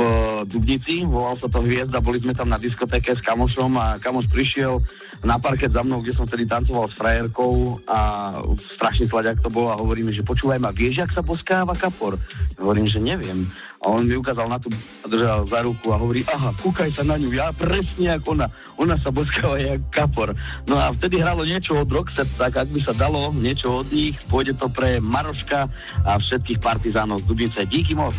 Dubnici, volal sa to Hviezda, boli sme tam na diskotéke s kamošom a kamoš prišiel na parket za mnou, kde som vtedy tancoval s frajerkou a strašný sladiak to bol a hovoríme, že počúvaj ma, vieš, ak sa boskáva kapor? Hovorím, že neviem. A on mi ukázal na tú a držal za ruku a hovorí, aha, kúkaj sa na ňu, ja presne ako ona, ona sa boskáva jak kapor. No a vtedy hralo niečo od Roxet, tak ak by sa dalo niečo od nich, pôjde to pre Maroška a všetkých partizánov z Dubnice. Díky moc.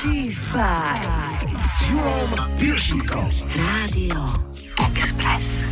S Julom Viršíkom. Rádio Express.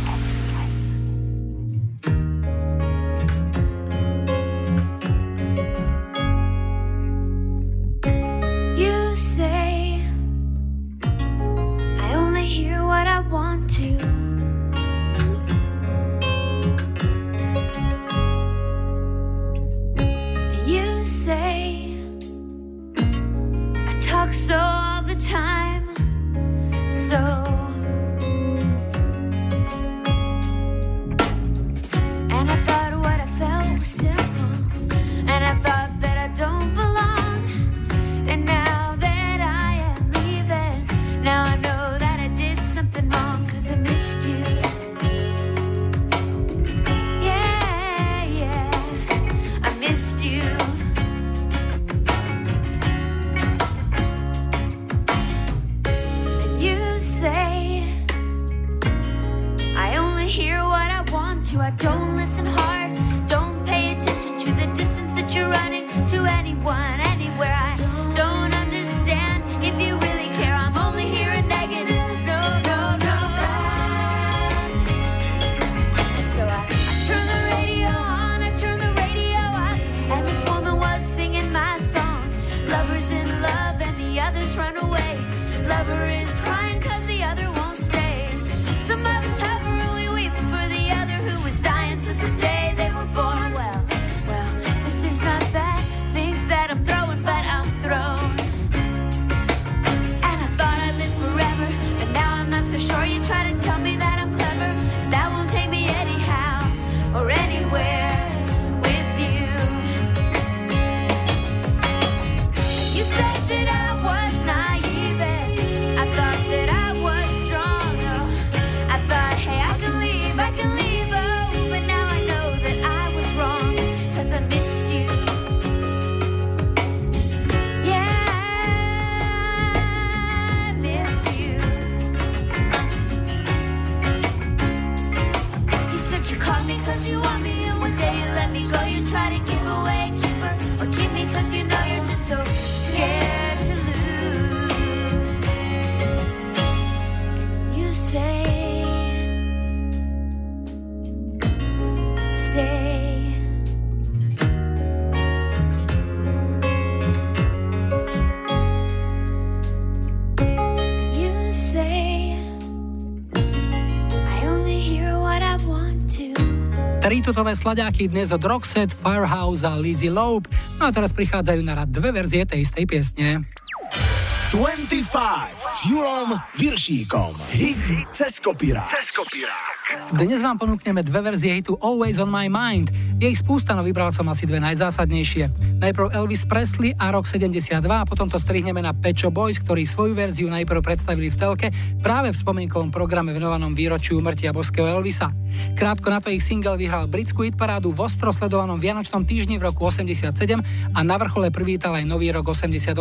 Tri tutové slaďáky dnes od Roxette, Firehouse a Lizzy Loeb. No a teraz prichádzajú na rad dve verzie tej istej piesne. 25 s Julom Viršíkom. Hit cez kopírák. Cez kopírák. Dnes vám ponúkneme dve verzie hitu Always on my mind. Je ich spústa, no vybral som asi dve najzásadnejšie. Najprv Elvis Presley a rok 72 a potom to strihneme na Pecho Boys, ktorí svoju verziu najprv predstavili v telke práve v spomienkovom programe venovanom výročiu umrtia boského Elvisa. Krátko na to ich single vyhral britskú hitparádu v ostro sledovanom Vianočnom týždni v roku 87 a na vrchole privítal aj nový rok 88.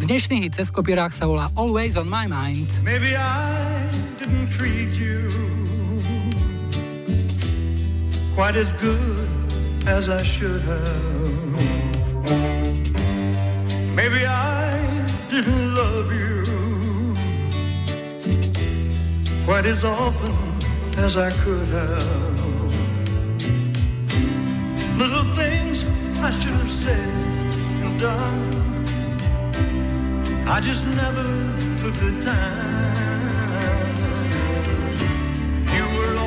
Dnešný hit cez kopírák sa volá Always on my mind. Maybe I didn't treat you quite as good as I should have. Maybe I didn't love you quite as often as I could have. Little things I should have said and done. I just never took the time. You were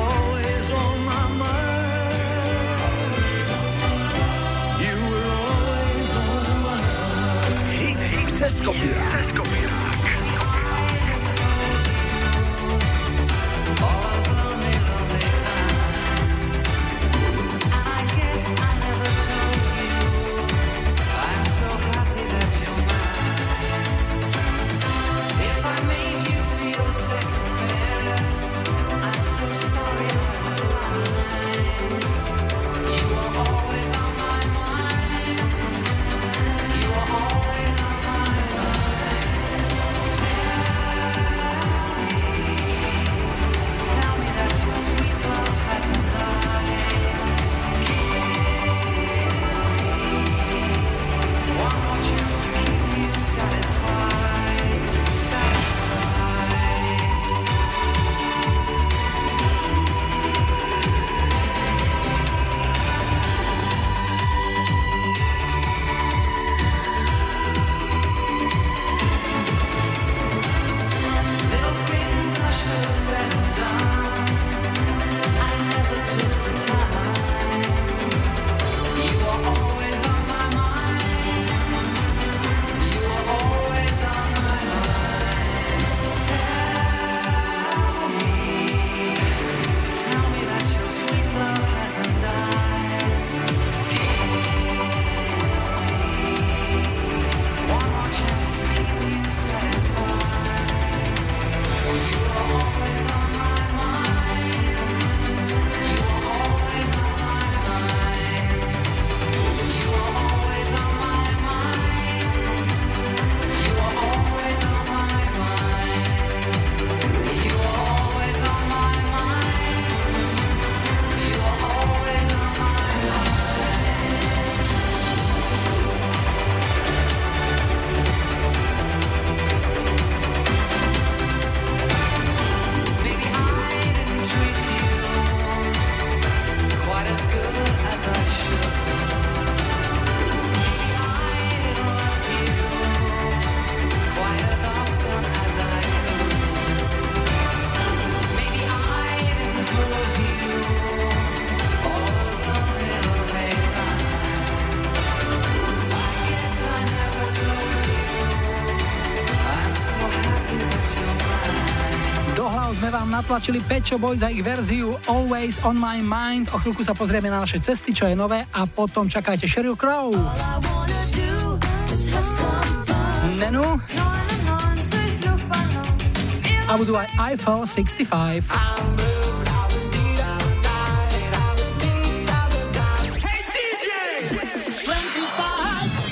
potlačili Pet Boys za ich verziu Always on my mind. O chvíľku sa pozrieme na naše cesty, čo je nové a potom čakajte Sheryl Crow. Nenu. A budú aj Eiffel 65.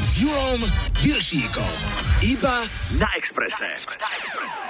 S Julom Iba na Expresse. Na Expresse.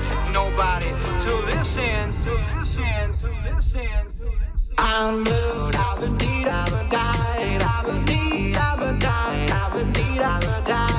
nobody to listen, to listen, to listen, to listen. I'm blue, I've been deed, I've been died, I've I've I've I've.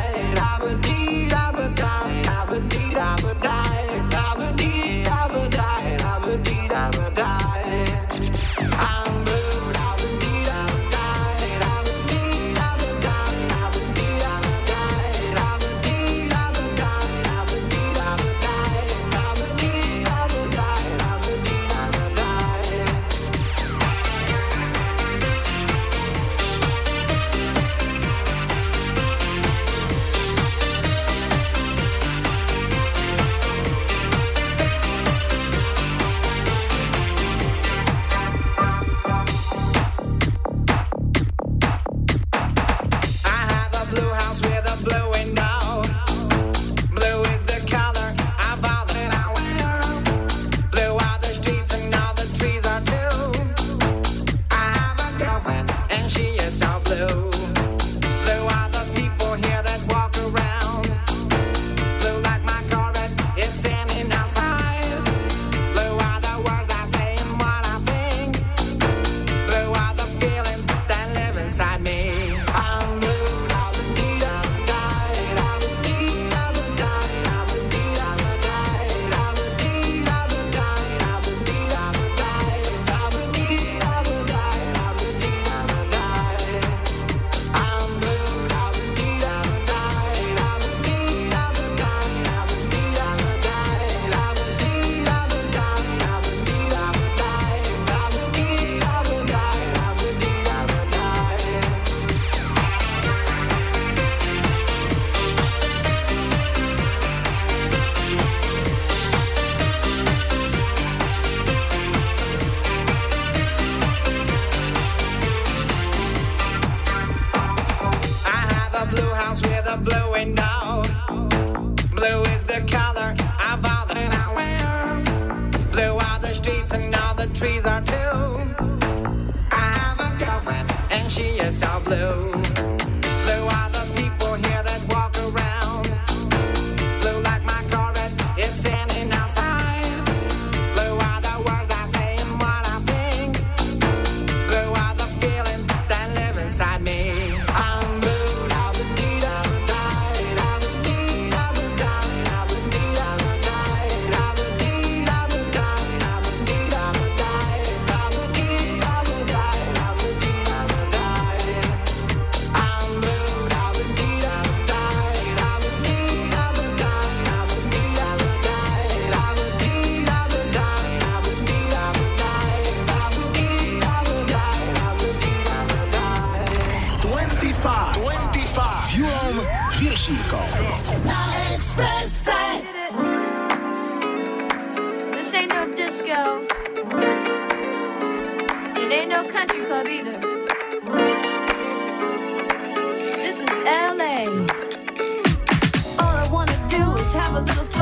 25. 25. Fuel Viršíkov. Na Expresse. This ain't no disco. It ain't no country club either. This is LA. All I wanna do is have a little fun.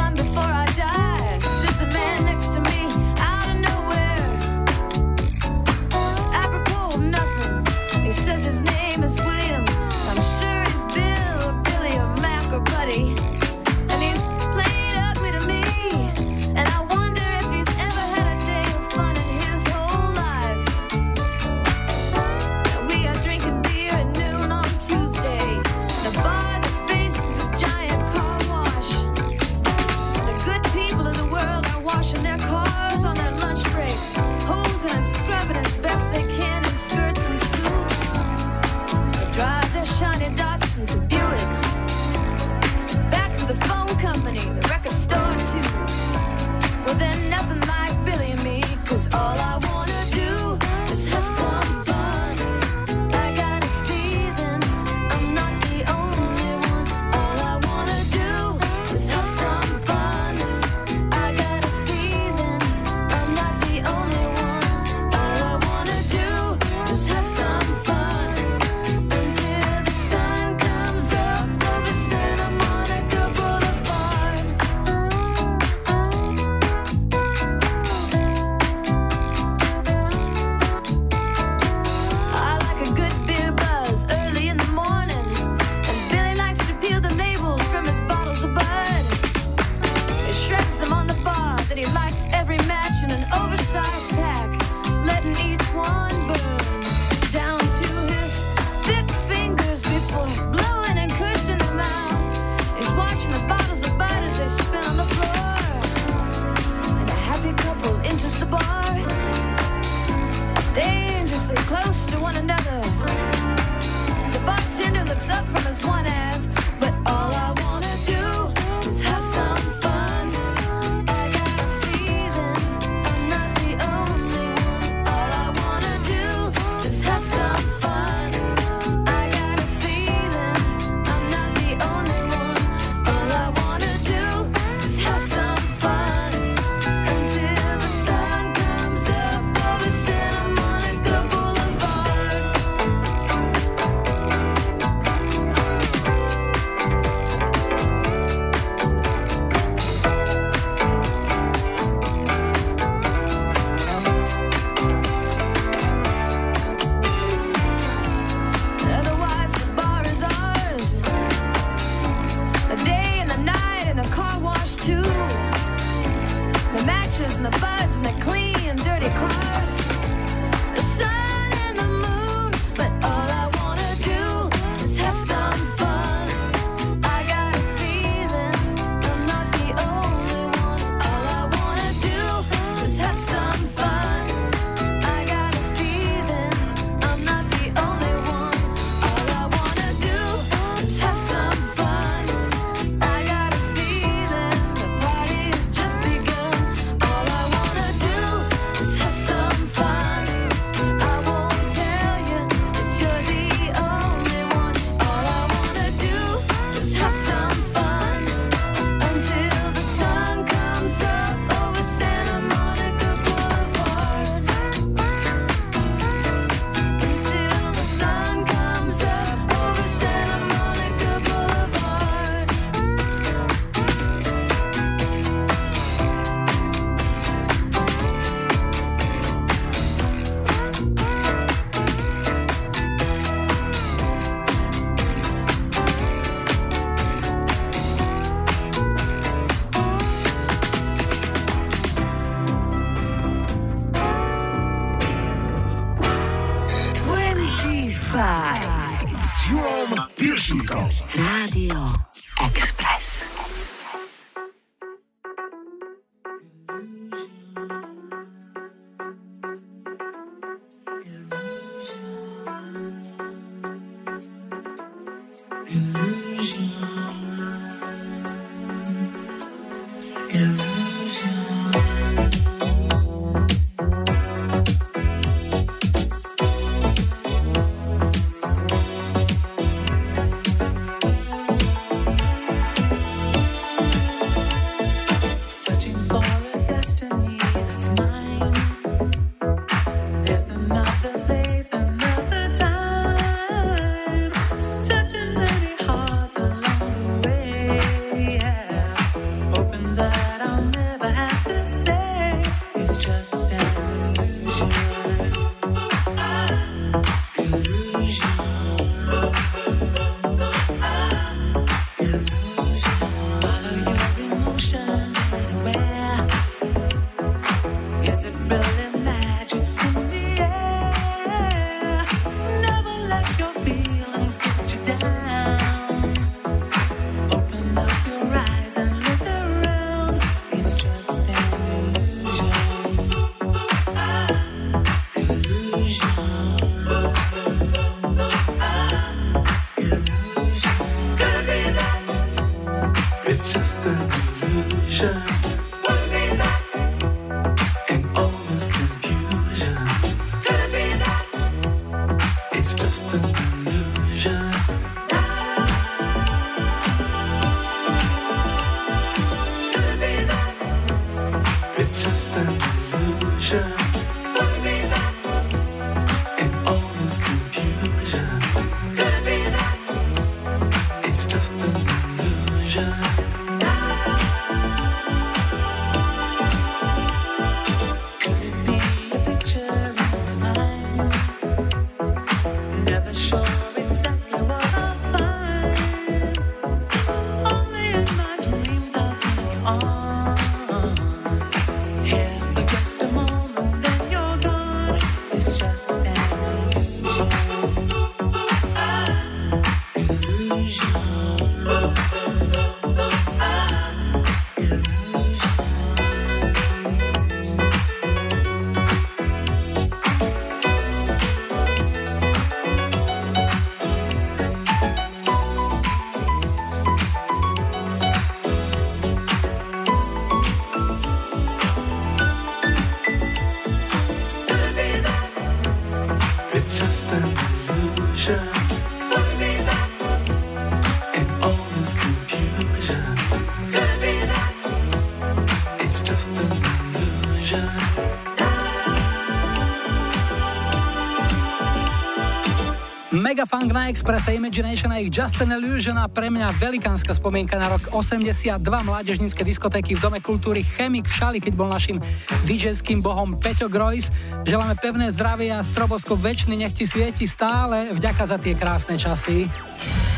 Expresse Imagination a ich Just an Illusion a pre mňa velikánska spomienka na rok 82 mládežnícke diskotéky v Dome kultúry Chemik v Šali, keď bol našim DJským bohom Peťo Grojs. Želáme pevné zdravie a strobosko väčšiny nech ti svieti stále. Vďaka za tie krásne časy.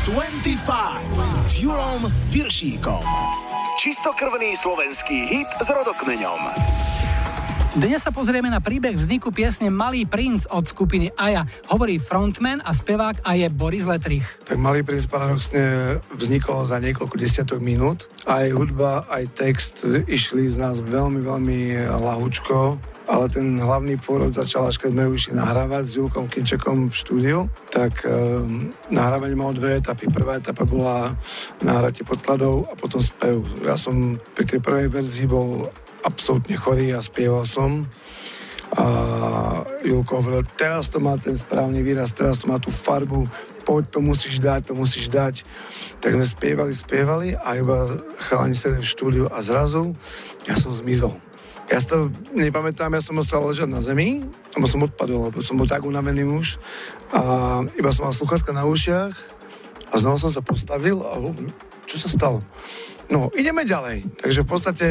25 s Julom Viršíkom. Čistokrvný slovenský hit s rodokmeňom. Dnes sa pozrieme na príbeh vzniku piesne Malý princ od skupiny Aja. Hovorí frontman a spevák a je Boris Letrich. Tak Malý princ paradoxne vznikol za niekoľko desiatok minút. Aj hudba, aj text išli z nás veľmi, veľmi lahúčko ale ten hlavný pôrod začal až keď sme išli nahrávať s Julkom Kinčekom v štúdiu, tak um, nahrávanie malo dve etapy. Prvá etapa bola nahratie podkladov a potom spev. Ja som pri tej prvej verzii bol absolútne chorý a spieval som a Julko hovoril, teraz to má ten správny výraz, teraz to má tú farbu, poď, to musíš dať, to musíš dať. Tak sme spievali, spievali a iba chalani sedeli v štúdiu a zrazu ja som zmizol. Ja si to nepamätám, ja som ostal ležať na zemi, lebo som odpadol, lebo som bol tak unavený už a iba som mal sluchatka na ušiach a znova som sa postavil a čo sa stalo? No, ideme ďalej. Takže v podstate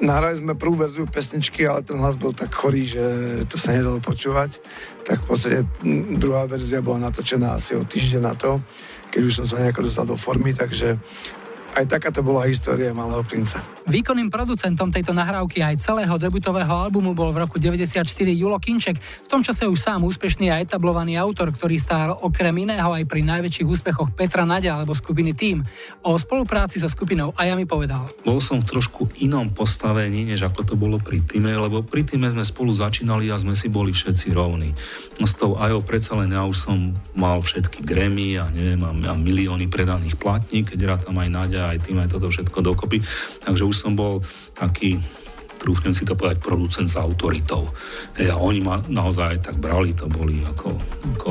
nahrali sme prvú verziu pesničky, ale ten hlas bol tak chorý, že to sa nedalo počúvať. Tak v podstate druhá verzia bola natočená asi o týždeň na to, keď už som sa nejako dostal do formy, takže aj taká to bola história Malého princa. Výkonným producentom tejto nahrávky aj celého debutového albumu bol v roku 94 Julo Kinček, v tom čase už sám úspešný a etablovaný autor, ktorý stál okrem iného aj pri najväčších úspechoch Petra Nadia alebo skupiny Team. O spolupráci so skupinou Aja mi povedal. Bol som v trošku inom postavení, než ako to bolo pri týme, lebo pri týme sme spolu začínali a sme si boli všetci rovní. No s tou Ajou predsa len ja už som mal všetky Grammy a neviem, a, a milióny predaných platní, keď rád tam aj Nadia, aj tým, aj toto všetko dokopy. Takže už som bol taký trúfnem si to povedať, producent s autoritou. Hej, a oni ma naozaj tak brali, to boli ako, ako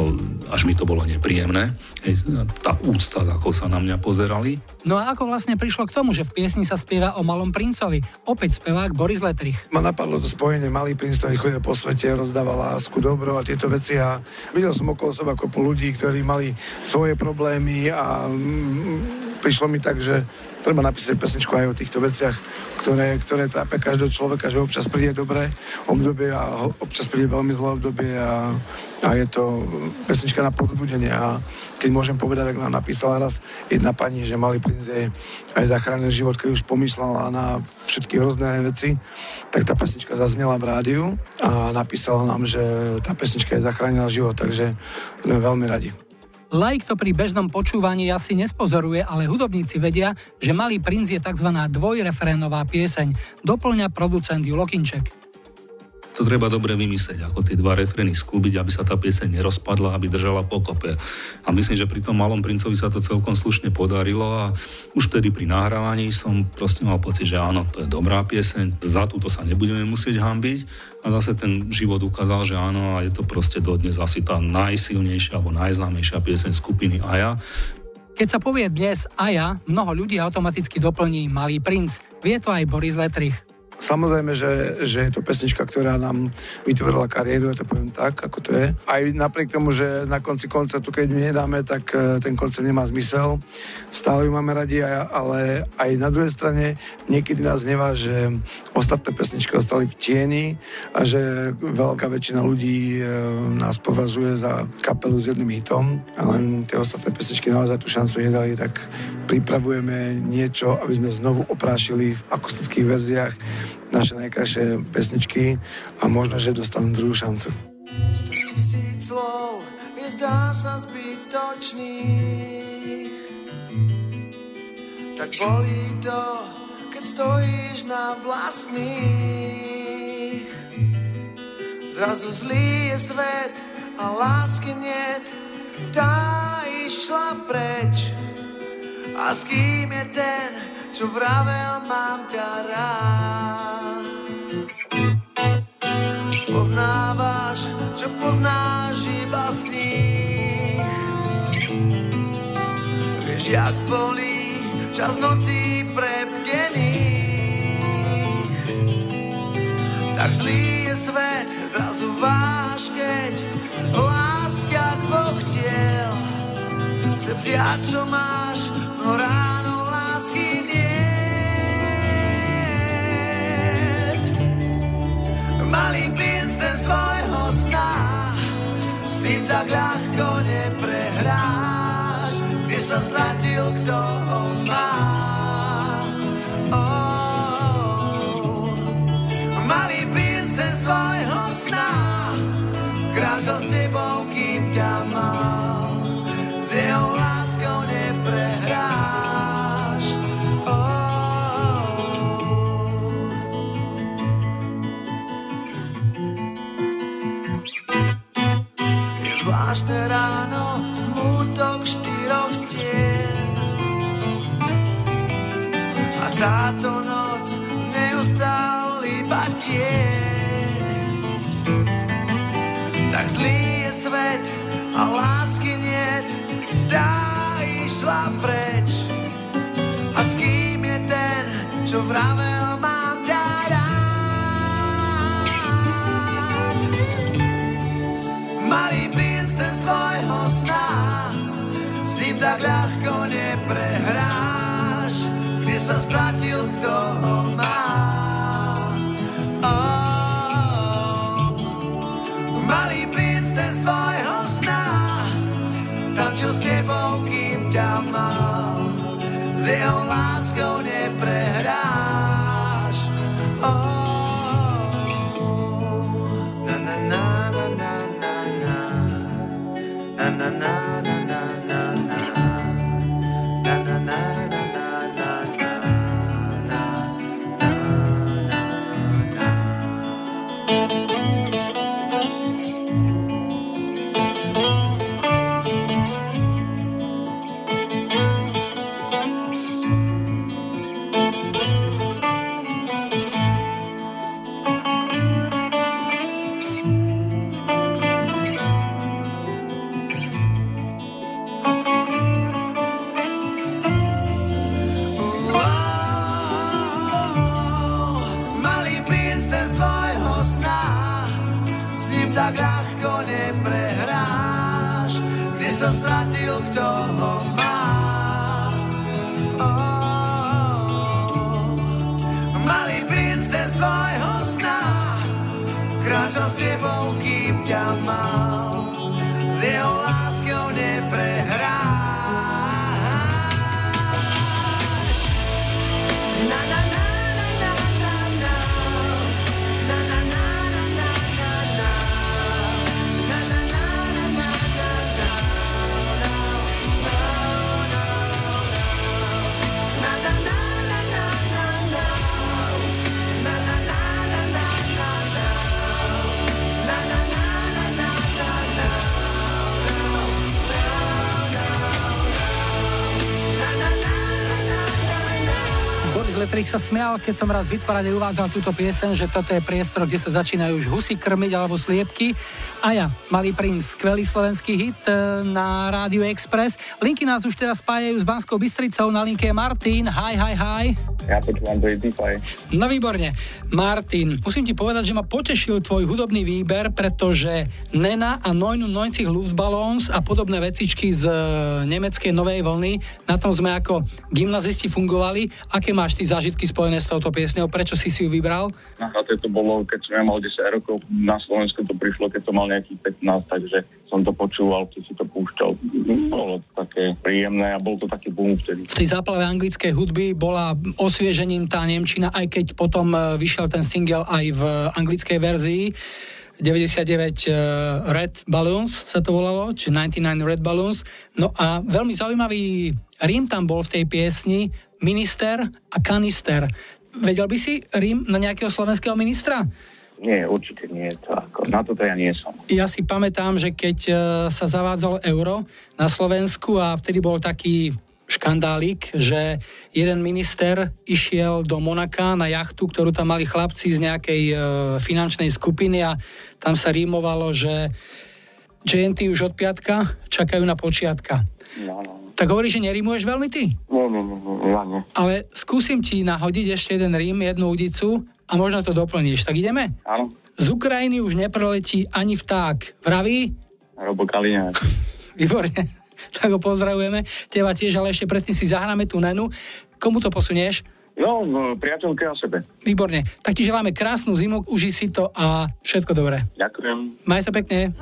až mi to bolo nepríjemné. Hej, tá úcta, ako sa na mňa pozerali. No a ako vlastne prišlo k tomu, že v piesni sa spieva o malom princovi? Opäť spevák Boris Letrich. Ma napadlo to spojenie Malý princ, ktorý chodil po svete, rozdáva lásku, dobro a tieto veci a videl som okolo seba kopu ľudí, ktorí mali svoje problémy a mm, prišlo mi tak, že treba napísať pesničku aj o týchto veciach, ktoré, ktoré trápia každého človeka, že občas príde dobré obdobie a občas príde veľmi zlé obdobie a, a je to pesnička na povzbudenie a keď môžem povedať, ak nám napísala raz jedna pani, že Malý princ je aj zachránený život, keď už pomyslela na všetky hrozné veci, tak tá pesnička zaznela v rádiu a napísala nám, že tá pesnička je zachránila život, takže sme veľmi radi. Like to pri bežnom počúvaní asi nespozoruje, ale hudobníci vedia, že Malý princ je tzv. dvojreferénová pieseň. Doplňa producent Julo Kinček. To treba dobre vymyslieť, ako tie dva refrény sklúbiť, aby sa tá pieseň nerozpadla, aby držala pokope. A myslím, že pri tom malom princovi sa to celkom slušne podarilo a už vtedy pri nahrávaní som proste mal pocit, že áno, to je dobrá pieseň, za túto sa nebudeme musieť hambiť. A zase ten život ukázal, že áno, a je to proste dodnes asi tá najsilnejšia alebo najznámejšia pieseň skupiny Aja. Keď sa povie dnes Aja, mnoho ľudí automaticky doplní Malý princ. Vie to aj Boris Letrich. Samozrejme, že, že je to pesnička, ktorá nám vytvorila kariéru, ja to poviem tak, ako to je. Aj napriek tomu, že na konci koncertu, keď ju nedáme, tak eh, ten koncert nemá zmysel. Stále ju máme radi, ale aj na druhej strane niekedy nás nevá, že ostatné pesničky ostali v tieni a že veľká väčšina ľudí eh, nás považuje za kapelu s jedným hitom a len tie ostatné pesničky naozaj tú šancu nedali, tak pripravujeme niečo, aby sme znovu oprášili v akustických verziách naše najkrajšie pesničky a možno, že dostanú druhú šancu. Sto tisíc slov je zdá sa zbytočných. Tak bolí to, keď stojíš na vlastných. Zrazu zlý je svet a lásky niet, tá išla preč. A s kým je ten, čo vravel, mám ťa rád. Poznávaš, čo poznáš iba z kníh Vieš, jak bolí čas nocí prebdených Tak zlý je svet, zrazu váš, keď tiel Chce vziať, čo máš, no ráno lásky niet. Malý princ, ten z tvojho sna S tým tak ľahko neprehráš. Kde sa stratil, kto ho má. Oh. Princ, ten z tvojho sna Kráčal s tebou, kým ťa mal. Jeho zvláštne ráno, smútok štyroch stien. A táto noc z neho stál iba tieň Tak zlý je svet a lásky niet Tá išla preč. A s kým je ten, čo vravel sna S ním tak ľahko neprehráš Kde sa stratil, kto ho má oh. Malý princ, ten z tvojho sna Tančil s tebou, kým ťa mal s jeho láskou neprehráš. Sa smial, keď som raz vytvárať uvádzal túto piesen, že toto je priestor, kde sa začínajú už husy krmiť alebo sliepky. A ja, Malý princ, skvelý slovenský hit e, na Rádiu Express. Linky nás už teraz spájajú s Banskou Bystricou, na linke je Martin. Hi, hi, hi. Ja počúvam 25. No výborne. Martin, musím ti povedať, že ma potešil tvoj hudobný výber, pretože Nena a 99 Luftballons a podobné vecičky z e, nemeckej novej vlny, na tom sme ako gymnazisti fungovali. Aké máš ty zážitky spojené s touto piesňou? Prečo si si ju vybral? Na chate to bolo, keď som ja mal 10 rokov, na Slovensku to prišlo, keď som mal nejakých 15, takže som to počúval, keď si to púšťal. Bolo to také príjemné a bol to taký boom vtedy. V tej záplave anglickej hudby bola osviežením tá Nemčina, aj keď potom e, vyšiel ten single aj v anglickej verzii. 99 uh, Red Balloons sa to volalo, či 99 Red Balloons. No a veľmi zaujímavý rím tam bol v tej piesni, minister a kanister. Vedel by si rím na nejakého slovenského ministra? Nie, určite nie. To ako, na toto ja nie som. Ja si pamätám, že keď e, sa zavádzalo euro na Slovensku a vtedy bol taký škandálik, že jeden minister išiel do Monaka na jachtu, ktorú tam mali chlapci z nejakej e, finančnej skupiny a tam sa rímovalo, že JNT už od piatka čakajú na počiatka. No, no. Tak hovoríš, že nerímuješ veľmi ty? Nie, nie, nie, nie, ja nie. Ale skúsim ti nahodiť ešte jeden rím, jednu udicu a možno to doplníš. Tak ideme? Áno. Z Ukrajiny už nepreletí ani vták. Vraví? Robo Kaliňák. Výborne. Tak ho pozdravujeme. Teba tiež, ale ešte predtým si zahráme tú nenu. Komu to posunieš? No, no, priateľke a sebe. Výborne. Tak ti želáme krásnu zimu, uži si to a všetko dobré. Ďakujem. Maj sa pekne.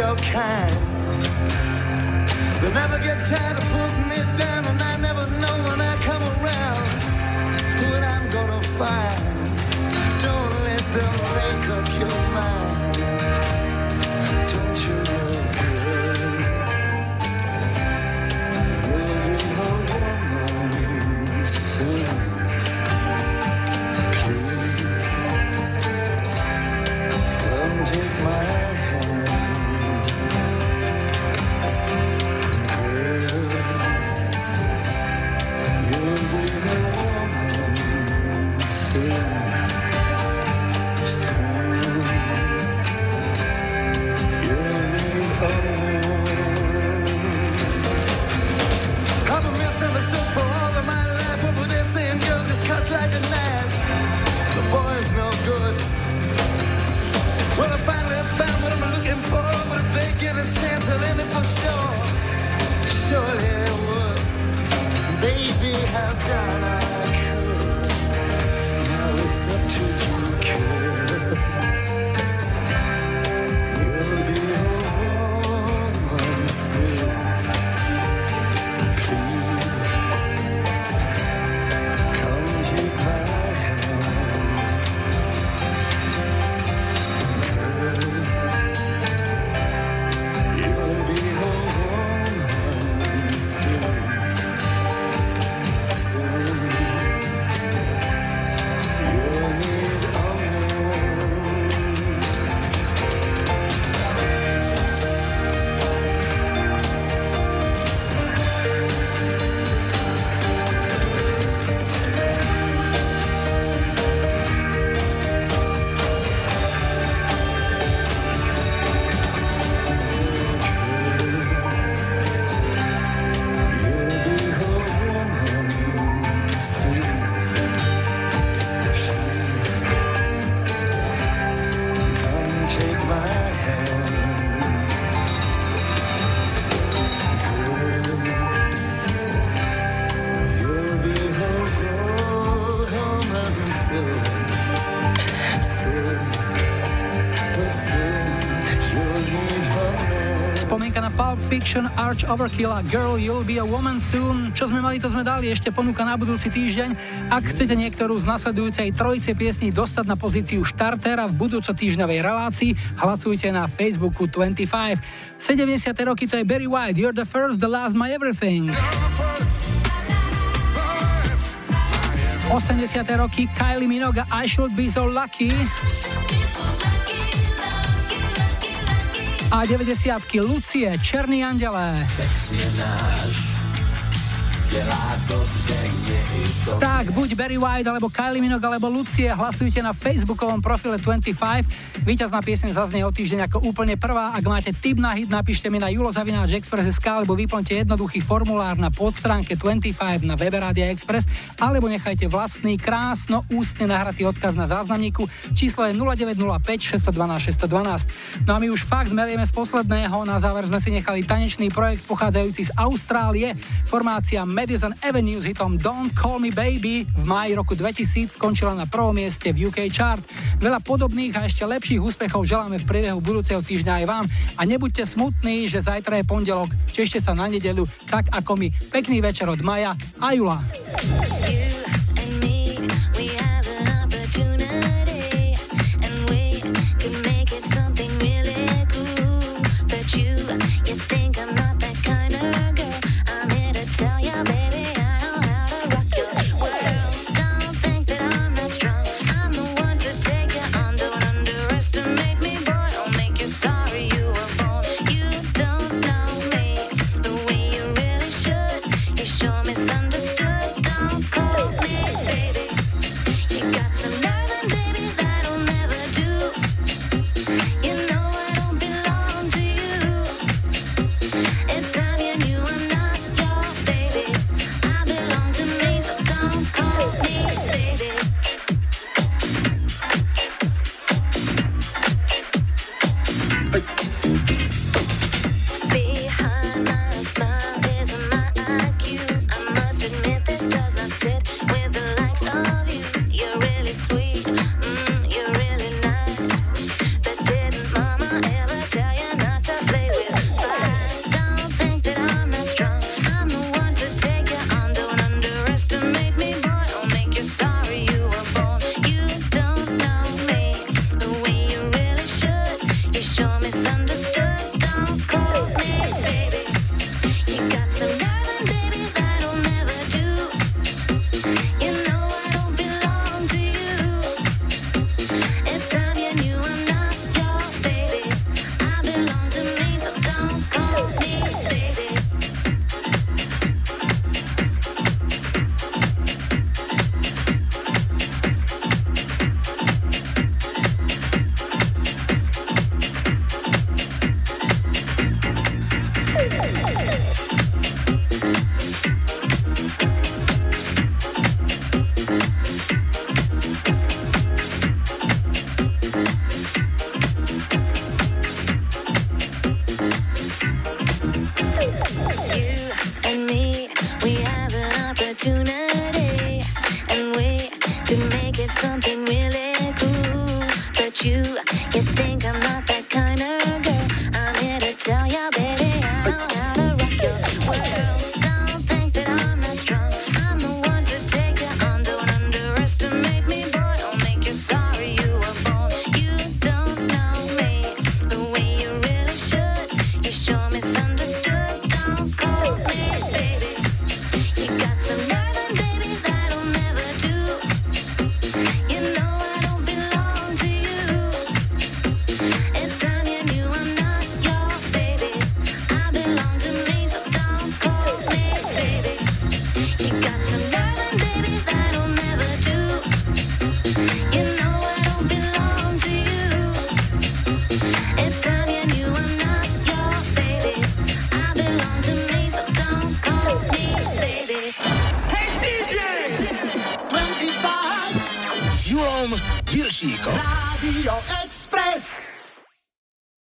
Your kind. They never get tired of putting it down, and I never know when I come around what I'm gonna find. Fiction, Arch Overkill a Girl You'll Be a Woman Soon. Čo sme mali, to sme dali. Ešte ponuka na budúci týždeň. Ak chcete niektorú z nasledujúcej trojice piesní dostať na pozíciu štartera v budúco týždňovej relácii, hlasujte na Facebooku 25. 70. roky to je Barry White, You're the first, the last, my everything. 80. roky Kylie Minogue I Should Be So Lucky. A 90. Lucie, Černý andele. Tak, buď Barry White, alebo Kylie Minogue, alebo Lucie, hlasujte na facebookovom profile 25. Výťazná pieseň zaznie o týždeň ako úplne prvá. Ak máte tip na hit, napíšte mi na julozavináčexpress.sk alebo vyplňte jednoduchý formulár na podstránke 25 na webe Rádia Express alebo nechajte vlastný krásno ústne nahratý odkaz na záznamníku. Číslo je 0905 612 612. No a my už fakt merieme z posledného. Na záver sme si nechali tanečný projekt pochádzajúci z Austrálie. Formácia Madison Avenue s hitom Don't Call Me Baby v máji roku 2000 skončila na prvom mieste v UK chart. Veľa podobných a ešte lepších úspechov želáme v priebehu budúceho týždňa aj vám a nebuďte smutní, že zajtra je pondelok. Tešte sa na nedeľu, tak ako my. Pekný večer od Maja a Jula. Sorry, you